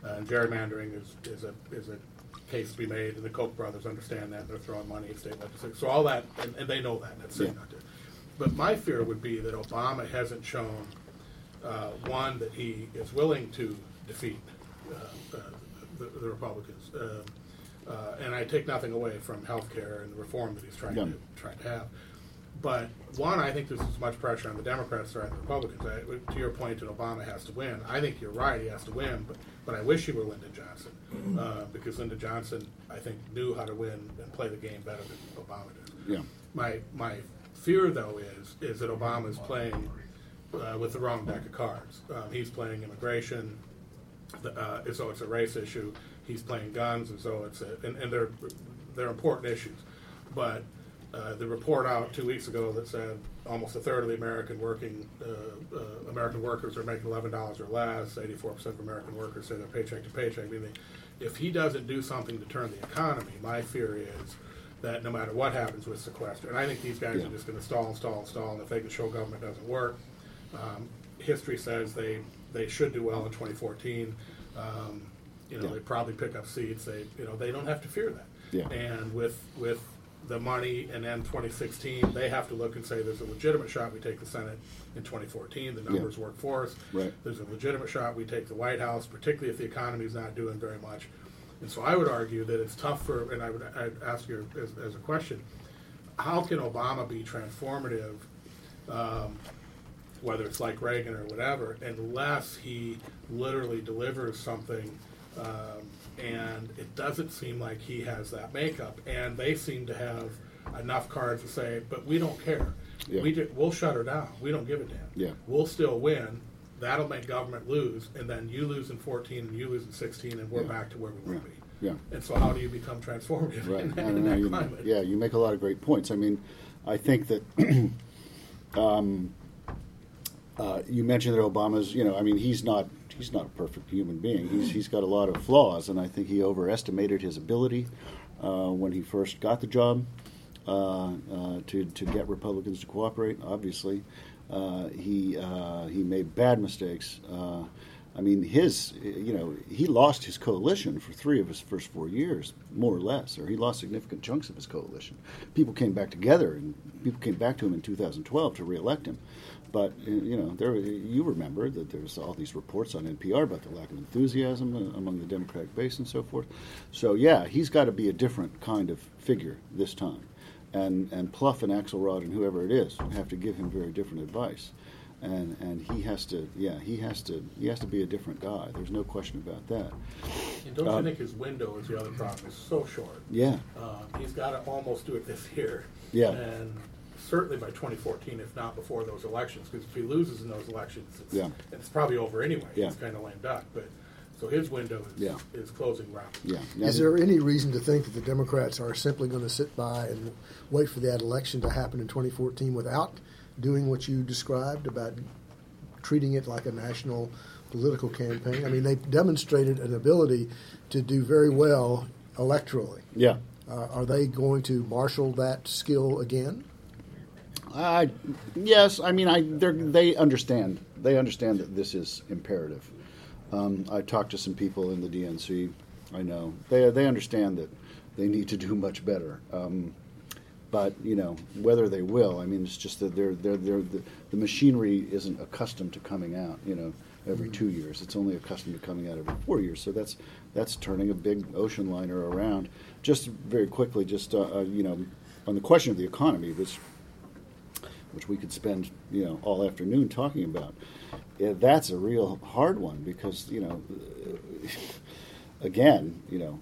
D: Uh, and gerrymandering is, is a, is a case to be made, and the Koch brothers understand that, they're throwing money at state legislatures. So all that, and, and they know that, that's sitting
C: Yeah.
D: out there. But my fear would be that Obama hasn't shown, uh, one, that he is willing to defeat uh, uh, the, the Republicans. Um, uh, and I take nothing away from health care and the reform that he's trying
C: Yeah.
D: to trying to have. But one, I think there's as much pressure on the Democrats as on the Republicans. I, to your point, that Obama has to win. I think you're right; he has to win. But but I wish he were Lyndon Johnson uh, because Lyndon Johnson, I think, knew how to win and play the game better than Obama did.
C: yeah
D: My my fear though is is that Obama is playing uh, with the wrong deck of cards. Um, he's playing immigration, the, uh, though it's a race issue. He's playing guns and so it's a, and, and they're they're important issues. But uh, the report out two weeks ago that said almost a third of the American working uh, uh, American workers are making eleven dollars or less. Eighty-four percent of American workers say they're paycheck to paycheck. I mean, they, if he doesn't do something to turn the economy, my fear is that no matter what happens with sequester, and I think these guys
C: Yeah.
D: are just going to stall and stall and stall, and if they can show government doesn't work, um, history says they they should do well in 2014. Um, you know,
C: Yeah.
D: they probably pick up seats. They you know they don't have to fear that.
C: Yeah.
D: And with with the money and then 2016, they have to look and say there's a legitimate shot we take the Senate in 2014. The numbers work for us.
C: Right.
D: There's a legitimate shot we take the White House, particularly if the economy is not doing very much. And so I would argue that it's tough for, and I would I'd ask you as, as a question, how can Obama be transformative um, whether it's like Reagan or whatever, unless he literally delivers something. Um, and it doesn't seem like he has that makeup. And they seem to have enough cards to say, but we don't care.
C: Yeah.
D: We ju- we'll shut her down. We don't give a damn.
C: Yeah.
D: We'll still win. That'll make government lose, and then you lose in 14 and you lose in 16, and we're
C: Yeah.
D: back to where we want to be.
C: Yeah.
D: And so, how do you become transformative
C: Right.
D: in, that- in that
C: You,
D: climate?
C: yeah, you make a lot of great points. I mean, I think that <clears throat> um, uh, you mentioned that Obama's. You know, I mean, he's not he's not a perfect human being. He's he's got a lot of flaws, and I think he overestimated his ability uh, when he first got the job uh, uh, to to get Republicans to cooperate. Obviously, uh, he uh, he made bad mistakes. Uh, I mean, his, you know, he lost his coalition for three of his first four years, more or less, or he lost significant chunks of his coalition. People came back together, and people came back to him in 2012 to reelect him. But uh, you know, there you remember that there's all these reports on NPR about the lack of enthusiasm uh, among the Democratic base and so forth. So yeah, he's got to be a different kind of figure this time, and and Plouffe and Axelrod and whoever it is have to give him very different advice and and he has to yeah he has to he has to be a different guy there's no question about that
D: And don't
C: Uh,
D: you think his window is the other problem? It's so short.
C: yeah
D: Um, he's got to almost do it this year.
C: Yeah.
D: And certainly by 2014, if not before those elections, because if he loses in those elections, it's,
C: Yeah.
D: it's probably over anyway.
C: Yeah.
D: He's kind of lame duck. But so his window is,
C: Yeah.
D: is closing rapidly.
C: yeah Now
B: Is there any reason to think that the Democrats are simply going to sit by and wait for that election to happen in 2014 without doing what you described about treating it like a national political campaign? I mean, they demonstrated an ability to do very well electorally.
C: yeah
B: Uh, are they going to marshal that skill again?
C: I yes I mean I they're, understand. They understand that this is imperative. Um, I talked to some people in the DNC I know. They they understand that they need to do much better. Um, but you know whether they will I mean it's just that they're they're, they're the, the machinery isn't accustomed to coming out you know every two years. It's only accustomed to coming out every four years. So that's that's turning a big ocean liner around. Just very quickly just uh, uh, you know on the question of the economy which which we could spend you know all afternoon talking about. Yeah, that's a real hard one because you know, <laughs> again, you know,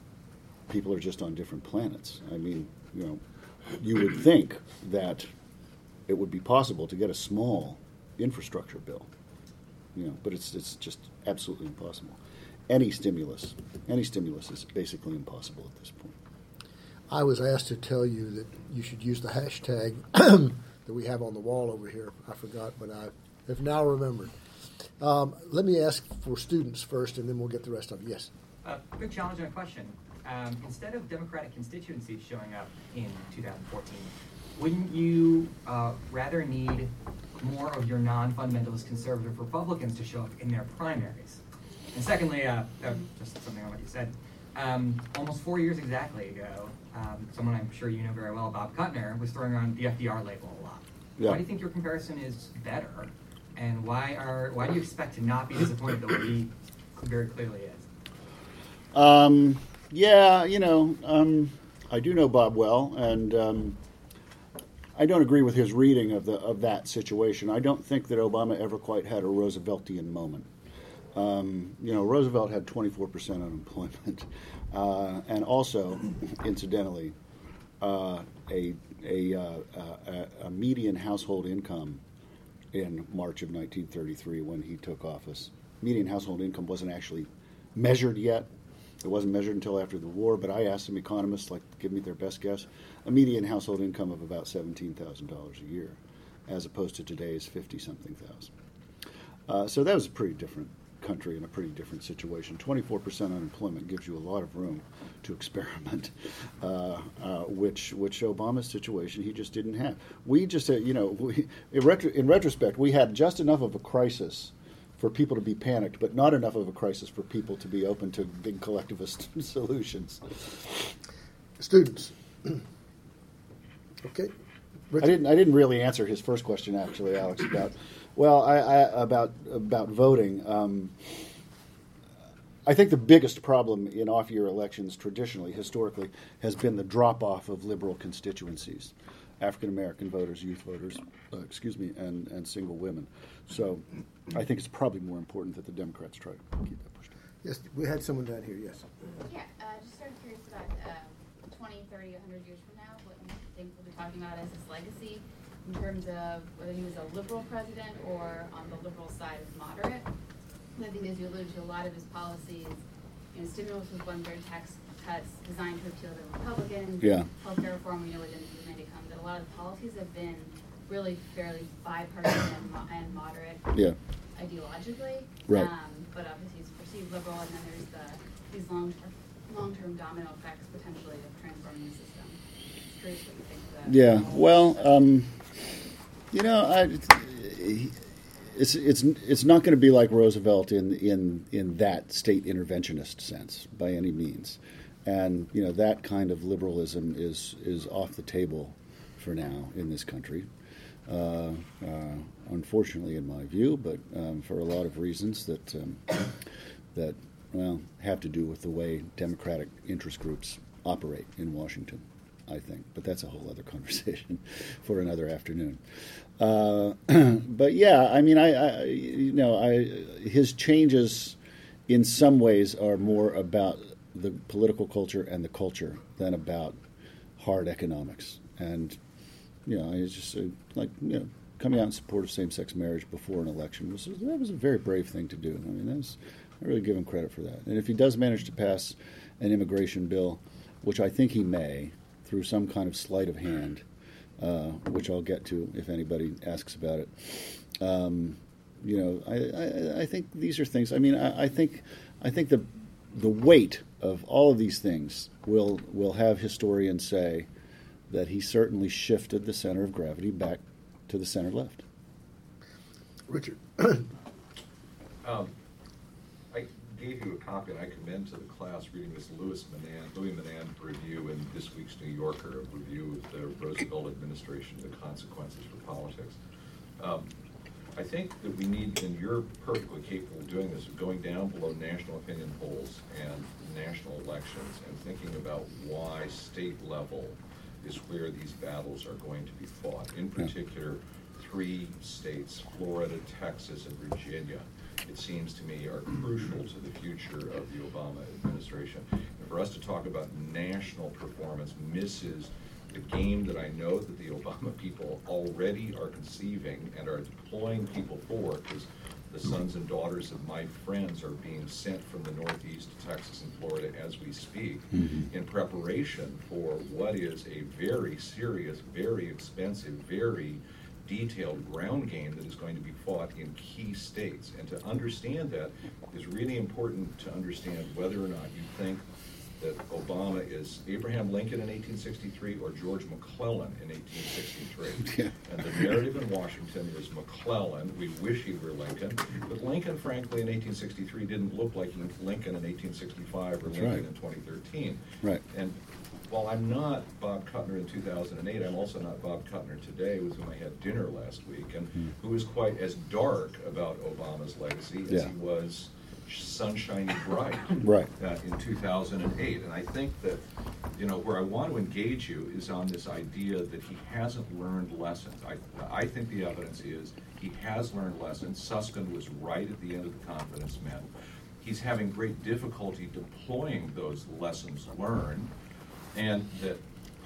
C: people are just on different planets. I mean, you know, you would think that it would be possible to get a small infrastructure bill, you know, but it's it's just absolutely impossible. Any stimulus, any stimulus is basically impossible at this point.
B: I was asked to tell you that you should use the hashtag that we have on the wall over here. I forgot, but I have now remembered. Um, let me ask for students first, and then we'll get the rest of you. Yes.
E: Uh, challenge and a question. Um, instead of Democratic constituencies showing up in 2014, wouldn't you uh, rather need more of your non-fundamentalist conservative Republicans to show up in their primaries? And secondly, uh, uh, just something on what you said. Um, almost four years exactly ago, um, someone I'm sure you know very well, Bob Kuttner, was throwing around the FDR label a lot.
C: Yeah.
E: Why do you think your comparison is better? And why are why do you expect to not be disappointed the way he very clearly is?
C: Um, yeah, you know, um, I do know Bob well, and um, I don't agree with his reading of the of that situation. I don't think that Obama ever quite had a Rooseveltian moment. Um, you know, Roosevelt had 24 percent unemployment, <laughs> uh, and also, incidentally, uh, a a, uh, a a median household income in March of 1933 when he took office. Median household income wasn't actually measured yet. It wasn't measured until after the war, but I asked some economists, like, give me their best guess. A median household income of about $17,000 a year, as opposed to today's 50 something thousand. Uh, so that was pretty different country in a pretty different situation. 24% unemployment gives you a lot of room to experiment, <laughs> uh, uh, which which Obama's situation he just didn't have. We just, uh, you know, we, in, retro, in retrospect, we had just enough of a crisis for people to be panicked, but not enough of a crisis for people to be open to big collectivist <laughs> solutions.
B: Students. <clears throat> okay.
C: I didn't. I didn't really answer his first question, actually, Alex. About well, I, I about about voting. Um, I think the biggest problem in off-year elections, traditionally, historically, has been the drop-off of liberal constituencies, African American voters, youth voters, uh, excuse me, and and single women. So, I think it's probably more important that the Democrats try to keep that pushed.
B: Yes, we had someone down here. Yes.
F: Yeah, uh, just sort of curious about um, 20, 30, 100 years from now, what you think we'll be talking about as his legacy in terms of whether he was a liberal president or on the liberal side of moderate. I think as you alluded to, a lot of his policies, you know, stimulus was one third tax cuts designed to appeal to Republicans.
C: Yeah.
F: Healthcare reform, we know where the money come, That a lot of the policies have been really fairly bipartisan and, mo- and moderate
C: Yeah.
F: ideologically.
C: Right.
F: Um, but obviously it's perceived liberal, and then there's the, these long, long-term domino effects potentially of transforming the system. Just curious what you think of that.
C: Yeah. Well, um, you know, I, it's it's it's not going to be like Roosevelt in in in that state interventionist sense by any means, and you know that kind of liberalism is is off the table for now in this country. Uh, uh, unfortunately, in my view, but um, for a lot of reasons that um, that well have to do with the way democratic interest groups operate in Washington. I think, but that's a whole other <laughs> conversation for another afternoon. Uh, <clears throat> but yeah, I mean, I, I, you know, I his changes in some ways are more about the political culture and the culture than about hard economics. And you know, it's just uh, like you know, coming out in support of same-sex marriage before an election was that was a very brave thing to do. I mean, that's I really give him credit for that. And if he does manage to pass an immigration bill, which I think he may, through some kind of sleight of hand, uh, which I'll get to if anybody asks about it. Um, you know, I, I, I, think these are things. I mean, I, I, think I think the the weight of all of these things will will have historians say that he certainly shifted the center of gravity back to the center left.
B: Richard.
G: um, I gave you a copy, and I commend to the class reading this Louis Menand, Louis Menand review in this week's New Yorker, a review of the Roosevelt administration, the consequences for politics. Um, I think that we need, and you're perfectly capable of doing this, of going down below national opinion polls and national elections and thinking about why state level is where these battles are going to be fought. In particular, three states, Florida, Texas, and Virginia, it seems to me are crucial to the future of the Obama administration. And for us to talk about national performance misses the game that I know that the <laughs> Obama people already are conceiving and are deploying people for, because the sons and daughters of my friends are being sent from the Northeast to Texas and Florida as we speak
C: Mhm.
G: in preparation for what is a very serious, very expensive, very detailed ground game that is going to be fought in key states. And to understand that is really important to understand whether or not you think that Obama is Abraham Lincoln in 1863 or George McClellan in 1863. <laughs>
C: Yeah.
G: And the narrative in Washington is McClellan. We wish he were Lincoln. But Lincoln, frankly, in 1863 didn't look like Lincoln in 1865 or
C: That's
G: Lincoln
C: right.
G: in 2013.
C: Right.
G: And while I'm not Bob Kuttner in 2008, I'm also not Bob Kuttner today, with whom I had dinner last week, and
C: Hmm.
G: who is quite as dark about Obama's legacy as
C: Yeah.
G: he was sunshiny bright <laughs>
C: Right.
G: uh, in 2008. And I think that, you know, where I want to engage you is on this idea that he hasn't learned lessons. I, I think the evidence is he has learned lessons. Suskind was right at the end of the confidence men. He's having great difficulty deploying those lessons learned, and that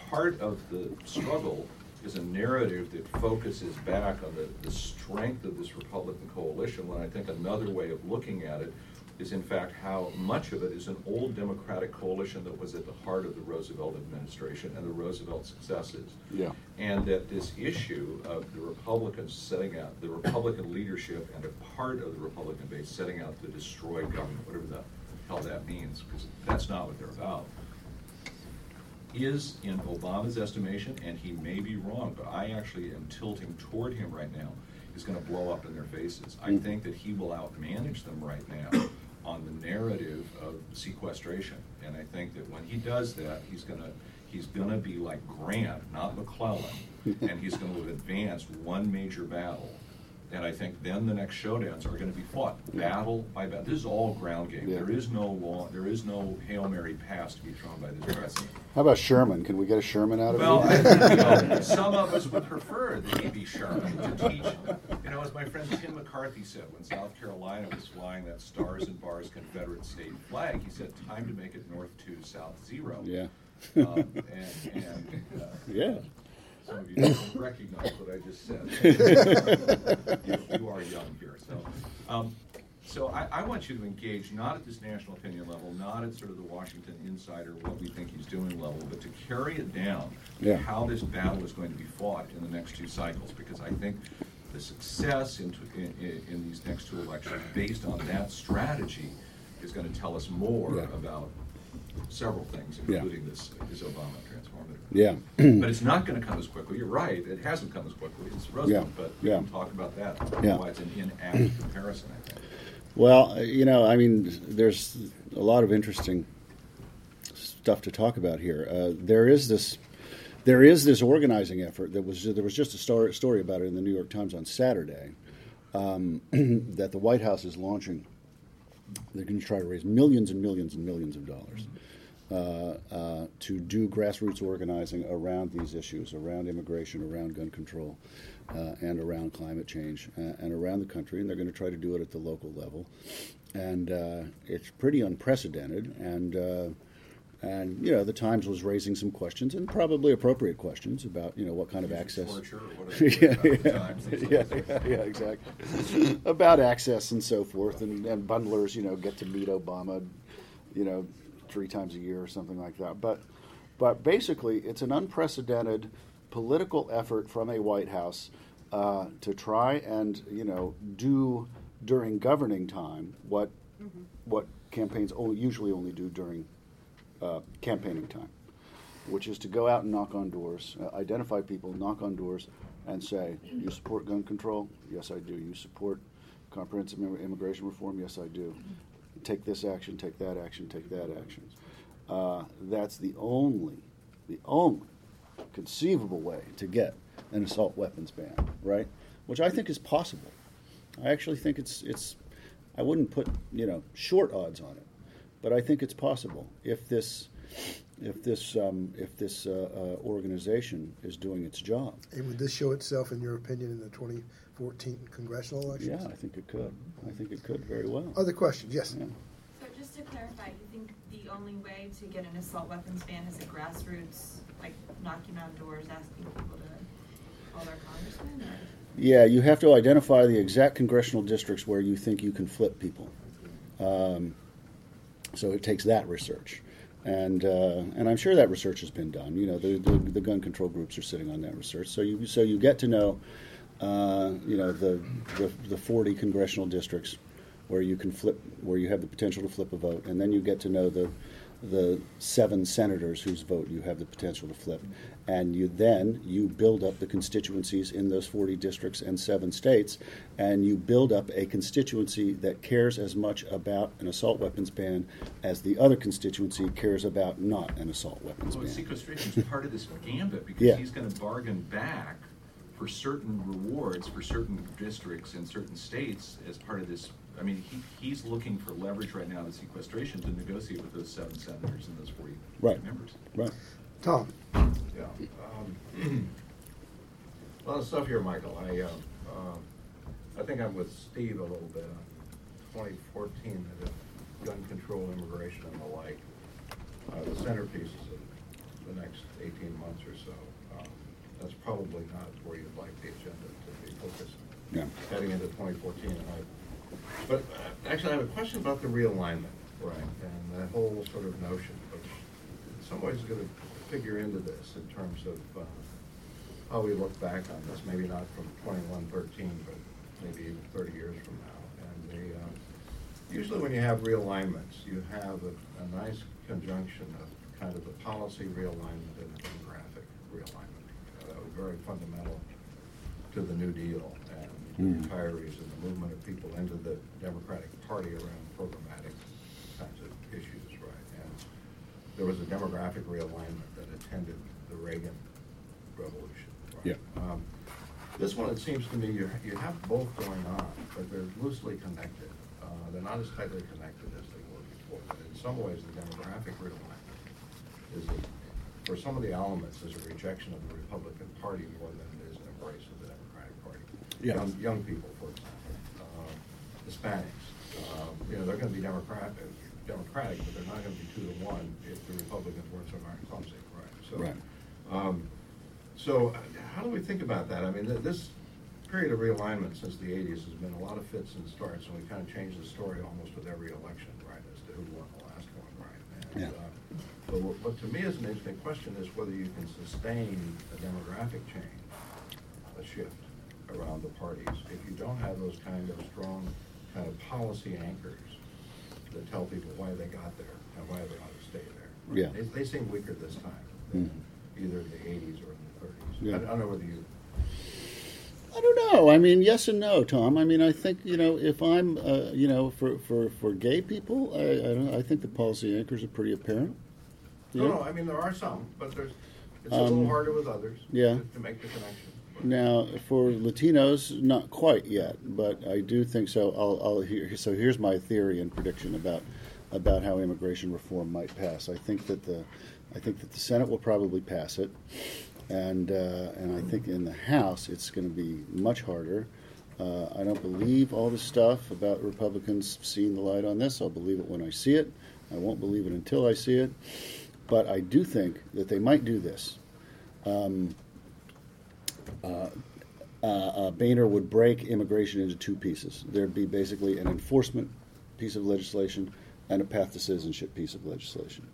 G: part of the struggle is a narrative that focuses back on the, the strength of this Republican coalition, when I think another way of looking at it is in fact how much of it is an old Democratic coalition that was at the heart of the Roosevelt administration and the Roosevelt successes.
C: Yeah.
G: And that this issue of the Republicans setting out, the Republican leadership and a part of the Republican base setting out to destroy government, whatever the hell that means, because that's not what they're about is, in Obama's estimation, and he may be wrong, but I actually am tilting toward him right now, is gonna blow up in their faces. I
C: Mm.
G: think that he will outmanage them right now on the narrative of sequestration. And I think that when he does that, he's gonna, he's gonna be like Grant, not McClellan, <laughs> and he's gonna have advanced one major battle. And I think then the next showdowns are gonna be fought, battle by battle. This is all ground game.
C: Yeah.
G: There is no law, there is no Hail Mary pass to be thrown by this president.
C: How about Sherman? Can we get a Sherman out of it?
G: Well, I, you <laughs> know, some of us would prefer that he be Sherman to teach. You know, as my friend Tim McCarthy said when South Carolina was flying that Stars and Bars Confederate state flag, he said, "Time to make it North two, South zero."
C: Yeah.
G: Um, and and uh,
C: Yeah.
G: Some of you don't <laughs> recognize what I just said. <laughs> you, you are young here, so. Um, so I, I want you to engage not at this national opinion level, not at sort of the Washington insider, what we think he's doing level, but to carry it down.
C: Yeah.
G: How this battle is going to be fought in the next two cycles, because I think the success in, in, in- these next two elections, based on that strategy, is gonna tell us more
C: Yeah.
G: about several things,
C: Yeah.
G: including this, is Obama.
C: Yeah. <clears throat>
G: But it's not gonna come as quickly, you're right, it hasn't come as quickly, it's Roosevelt,
C: Yeah,
G: but we
C: yeah.
G: can talk about that.
C: Yeah.
G: Why it's an inapt <clears throat> comparison, I think.
C: Well, uh, you know, I mean, there's a lot of interesting stuff to talk about here. Uh, there is this, there is this organizing effort that was there was just a story, story about it in the New York Times on Saturday um, <clears throat> that the White House is launching. They're going to try to raise millions and millions and millions of dollars uh, to do grassroots organizing around these issues, around immigration, around gun control, uh, and around climate change, uh, and around the country. And they're going to try to do it at the local level. And uh, it's pretty unprecedented. And uh, and you know, the Times was raising some questions, and probably appropriate questions about you know what kind of access.
G: Torture, or what is it about the times these
C: yeah, yeah, yeah, exactly. <laughs> About access and so forth, and, and bundlers, you know, get to meet Obama, you know, three times a year or something like that. But, but basically, it's an unprecedented political effort from a White House uh, to try and you know do during governing time what what campaigns only, usually only do during uh, campaigning time which is to go out and knock on doors, uh, identify people, knock on doors, and say, "You support gun control? Yes, I do. You support comprehensive immigration reform? Yes, I do. Take this action. Take that action. Take that action." Uh, that's the only, the only conceivable way to get an assault weapons ban, right? Which I think is possible. I actually think it's it's. I wouldn't put you know short odds on it, but I think it's possible if this if this um, if this uh, uh, organization is doing its job.
B: And would this show itself, in your opinion, in the 2014 congressional elections?
C: Yeah, I think it could. I think it could very well.
B: Other questions? Yes.
C: Yeah.
H: So just to clarify, you think the only way to get an assault weapons ban is a grassroots, like knocking on doors, asking people to call their congressman? Or?
C: Yeah, you have to identify the exact congressional districts where you think you can flip people. Um, so it takes that research, and uh, and I'm sure that research has been done. You know, the, the the gun control groups are sitting on that research. So you so you get to know, uh, you know, the, the the 40 congressional districts where you can flip, where you have the potential to flip a vote, and then you get to know the the seven senators whose vote you have the potential to flip, and you then you build up the constituencies in those 40 districts and seven states, and you build up a constituency that cares as much about an assault weapons ban as the other constituency cares about not an assault weapons
G: Well,
C: ban.
G: sequestration is part of this gambit because
C: Yeah.
G: he's going to bargain back for certain rewards for certain districts and certain states as part of this. I mean, he, he's looking for leverage right now, the sequestration, to negotiate with those seven senators and those 40
C: Right.
G: members.
C: Right.
B: Tom.
I: Yeah. um, <clears throat> A lot of stuff here, Michael. I, uh, uh, I think I'm with Steve a little bit on 2014, the gun control, immigration, and the like. Uh, The centerpieces of the next 18 months or so. That's probably not where you'd like the agenda to be focused.
C: Yeah.
I: Heading into twenty fourteen, and I, but uh, actually, I have a question about the realignment, right, and that whole sort of notion, which in some ways is gonna figure into this in terms of, uh, how we look back on this, maybe not from twenty-one thirteen, but maybe even thirty years from now. And the, uh, usually when you have realignments, you have a, a nice conjunction of kind of the policy realignment and the demographic realignment. Very fundamental to the New Deal and
C: Mm.
I: the retirees and the movement of people into the Democratic Party around programmatic kinds of issues, right? And there was a demographic realignment that attended the Reagan revolution. right?
C: Yeah.
I: Um, This one, it seems to me, you, you have both going on, but they're loosely connected. Uh, They're not as tightly connected as they were before. But in some ways, the demographic realignment is, a- for some of the elements, is a rejection of the Republican Party more than it is an embrace of the Democratic Party.
C: Yeah.
I: Young, young people, for example, uh, Hispanics, uh, you know, they're gonna be Democratic, Democratic, but they're not gonna be two to one if the Republicans weren't so darn clumsy, right? So,
C: Right.
I: um, So, uh, how do we think about that? I mean, th- this period of realignment since the eighties has been a lot of fits and starts, and we kind of changed the story almost with every election, right, as to who won the last one, right? And,
C: Yeah.
I: uh, But what, to me is an interesting question is whether you can sustain a demographic change, a shift around the parties, if you don't have those kind of strong, kind of policy anchors that tell people why they got there and why they ought to stay there.
C: Yeah.
I: They, they seem weaker this time than
C: Mhm.
I: either in the eighties or in the thirties.
C: Yeah.
I: I don't know whether you,
C: I don't know. I mean, yes and no, Tom. I mean, I think you know, if I'm, uh, you know, for, for, for gay people, I I, don't, I think the policy anchors are pretty apparent.
I: No, no, I mean, there are some, but there's, it's a little
C: Um,
I: harder with others.
C: yeah.
I: To to make the connection.
C: Now, for Latinos, not quite yet, but I do think so. I'll, I'll hear, so here's my theory and prediction about about how immigration reform might pass. I think that the I think that the Senate will probably pass it, and uh, and I think in the House it's going to be much harder. Uh, I don't believe all the stuff about Republicans seeing the light on this. I'll believe it when I see it. I won't believe it until I see it. But I do think that they might do this. Um, uh, uh, Boehner would break immigration into two pieces. There'd be basically an enforcement piece of legislation and a path to citizenship piece of legislation.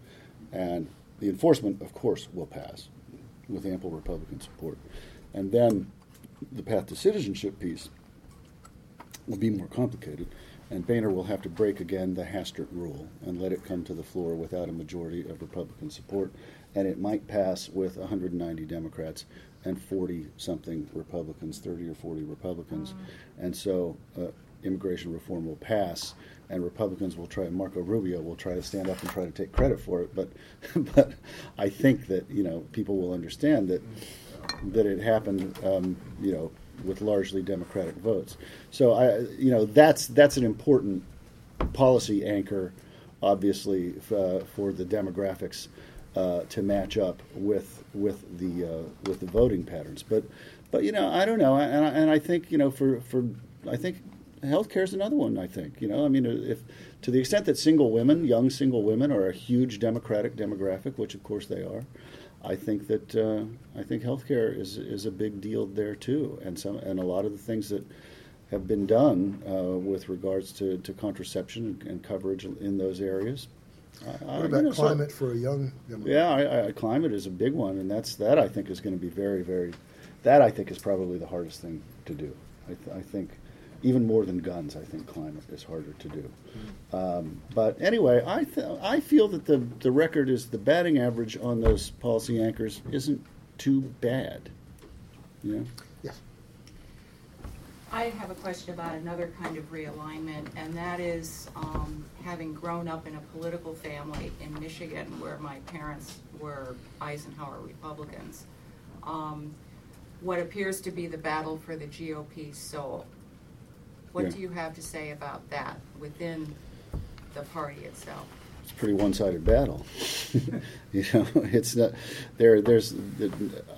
C: And the enforcement, of course, will pass with ample Republican support. And then the path to citizenship piece will be more complicated. And Boehner will have to break again the Hastert rule and let it come to the floor without a majority of Republican support. And it might pass with 190 Democrats and 40 something Republicans, 30 or 40 Republicans. And so uh, immigration reform will pass, and Republicans will try, Marco Rubio will try to stand up and try to take credit for it. But, <laughs> but I think that, you know, people will understand that, that it happened, um, you know, with largely Democratic votes. So I, you know, that's that's an important policy anchor, obviously, uh, for the demographics uh, to match up with with the uh, with the voting patterns. But but you know, I don't know, and I, and I think you know, for for I think healthcare is another one. I think you know, I mean, if to the extent that single women, young single women, are a huge Democratic demographic, which of course they are. I think that uh, I think healthcare is is a big deal there too, and some and a lot of the things that have been done uh, with regards to, to contraception and, and coverage in those areas. I-
B: What
C: you
B: about
C: know, so-
B: climate for a young Democrat?
C: yeah, I, I, climate is a big one, and that's that I think is going to be very, very. That I think is probably the hardest thing to do. I, th- I think even more than guns, I think climate is harder to do. Um, but anyway, I th- I feel that the the record is the batting average on those policy anchors isn't too bad. You know?
B: Yes.
J: I have a question about another kind of realignment, and that is um, having grown up in a political family in Michigan where my parents were Eisenhower Republicans. Um, what appears to be the battle for the GOP soul. What
C: Yeah.
J: do you have to say about that within the party itself?
C: it's a pretty one-sided battle. <laughs> you know, it's not there. There's,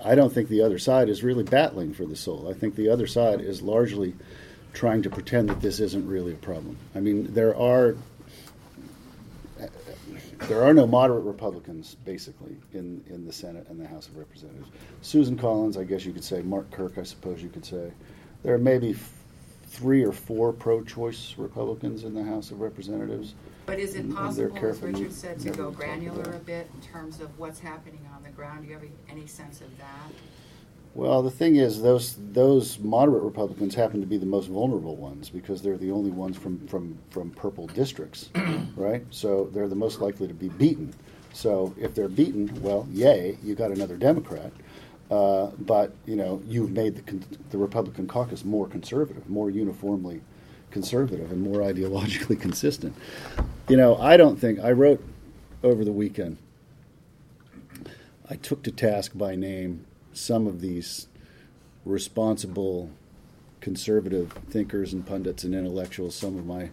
C: I don't think the other side is really battling for the soul. I think the other side is largely trying to pretend that this isn't really a problem. I mean, there are there are no moderate Republicans, basically, in, in the Senate and the House of Representatives. Susan Collins, I guess you could say, Mark Kirk, I suppose you could say. There are maybe three or four pro choice Republicans in the House of Representatives.
J: But is it
C: And- and they're
J: possible, as Richard said, to go granular a bit in terms of what's happening on the ground? Do you have any sense of that?
C: Well, the thing is, those those moderate Republicans happen to be the most vulnerable ones because they're the only ones from from from purple districts, <clears throat> right? So they're the most likely to be beaten. So if they're beaten, well, yay, you got another Democrat. Uh, but you know, you've made the the Republican caucus more conservative, more uniformly conservative, and more <laughs> ideologically consistent. You know, I don't think I wrote over the weekend. I took to task by name some of these responsible conservative thinkers and pundits and intellectuals, some of my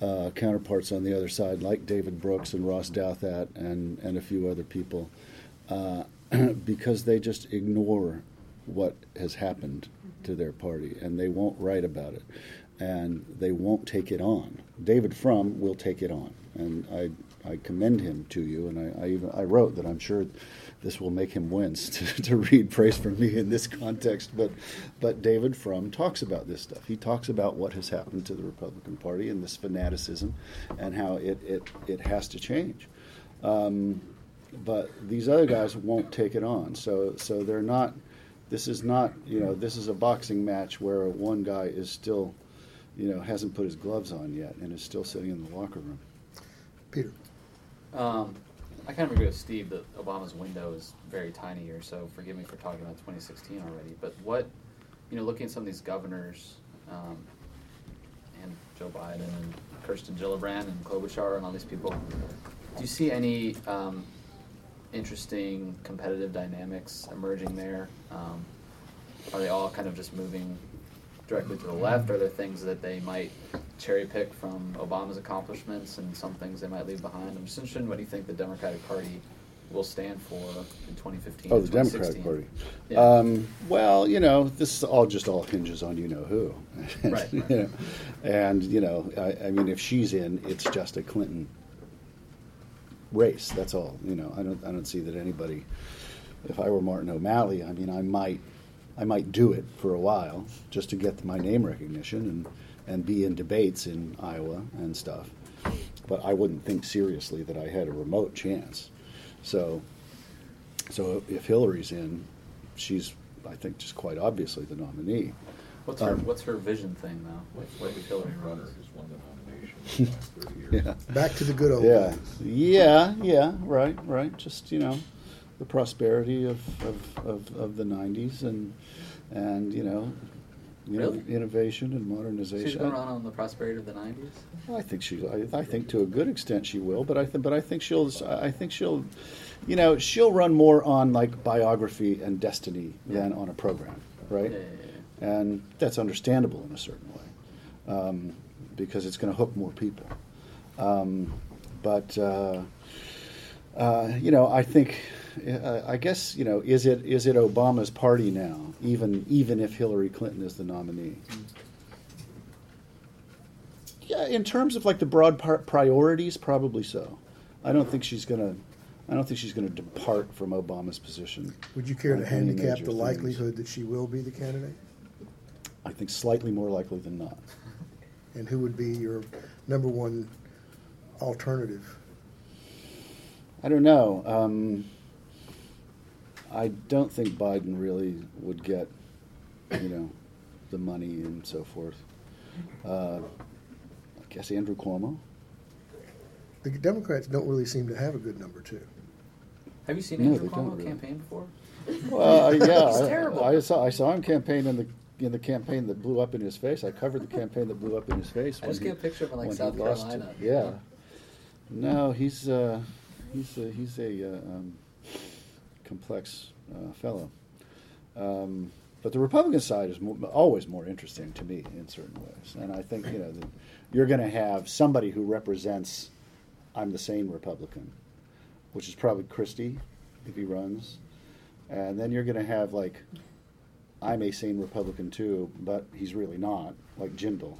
C: uh, counterparts on the other side, like David Brooks and Ross Douthat and, and a few other people, uh, <clears throat> because they just ignore what has happened to their party and they won't write about it and they won't take it on. David Frum will take it on, and I, I commend him to you. And I, I even I wrote that I'm sure this will make him wince <laughs> to, to read praise from me in this context. But but David Frum talks about this stuff. He talks about what has happened to the Republican Party and this fanaticism, and how it it, it has to change. Um, but these other guys won't take it on. So so they're not. This is not you know this is a boxing match where one guy is still, you know, hasn't put his gloves on yet and is still sitting in the locker room.
B: Peter.
K: Um, I kind of agree with Steve that Obama's window is very tiny here, so forgive me for talking about 2016 already. But what, you know, looking at some of these governors, um, and Joe Biden and Kirsten Gillibrand and Klobuchar and all these people, do you see any um, interesting competitive dynamics emerging there? Um, are they all kind of just moving directly to the left? Are there things that they might cherry pick from Obama's accomplishments and some things they might leave behind? I'm just interested in what do you think the Democratic Party will stand for in 2015?
C: Oh, the Democratic Party.
K: Yeah.
C: Um, well, you know, this all just all hinges on you know who.
K: Right, <laughs>
C: You know, and you know, I, I mean, if she's in, it's just a Clinton race. That's all. You know, I don't I don't see that anybody. If I were Martin O'Malley, I mean, I might I might do it for a while just to get my name recognition and and be in debates in Iowa and stuff. But I wouldn't think seriously that I had a remote chance. So so if Hillary's in, she's, I think, just quite obviously the nominee.
K: What's her
C: Um,
K: What's her vision thing though? With, with Hillary?
G: Runner has won the <laughs>
C: Yeah.
B: Back to the good old
C: Yeah,
B: days.
C: yeah, yeah, right, right. Just you know, the prosperity of, of, of, of the '90s and and you know, you know,
K: Really?
C: innovation and
K: She's
C: modernization.
K: going to run on the prosperity of the 90s.
C: I think she. I, I think to a good extent she will, but I think. But I think she'll. I think she'll. You know, she'll run more on like biography and destiny than on a program, right?
K: Yeah, yeah, yeah.
C: And that's understandable in a certain way, um, because it's going to hook more people. Um, but uh, uh, you know, I think. Uh, I guess you know, is it is it Obama's party now? Even even if Hillary Clinton is the nominee. Yeah, in terms of like the broad par- priorities, probably so. I don't think she's gonna. I don't think she's gonna depart from Obama's position.
B: Would you care to handicap the
C: things.
B: likelihood that she will be the candidate?
C: I think slightly more likely than not.
B: And who would be your number one alternative?
C: I don't know. Um, I don't think Biden really would get, you know, the money and so forth. Uh, I guess Andrew Cuomo.
B: The Democrats don't really seem to have a good number two.
K: Have you seen
C: No,
K: Andrew
C: they don't
K: Cuomo
C: really.
K: campaign before?
C: Well, uh, <laughs> yeah,
K: He's
C: I- I, saw I saw him campaign in the in the campaign that blew up in his face. I covered the campaign that blew up in his face.
K: I just
C: he-
K: get a picture of him like, South Carolina.
C: yeah. No, he's uh, he's a, he's a uh, um, complex uh, fellow. Um, but the Republican side is mo always more interesting to me in certain ways, and I think you know that you're going to have somebody who represents. I'm the sane Republican, which is probably Christie if he runs, and then you're going to have like I'm a sane Republican too, but he's really not, like Jindal.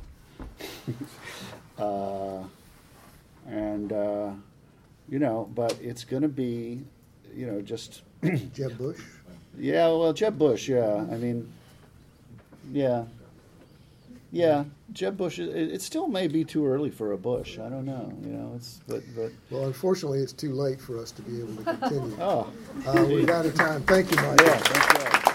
C: <laughs> uh, and uh, you know, but it's going to be, you know, just <clears throat>
B: Jeb Bush.
C: yeah. Well, Jeb Bush. Yeah, I mean, yeah, yeah. Jeb Bush. It, it still may be too early for a Bush. I don't know. You know, it's but but
B: Well, unfortunately, it's too late for us to be able to continue.
C: oh,
B: Uh, we're out of time. Thank you, Mike.
C: yeah.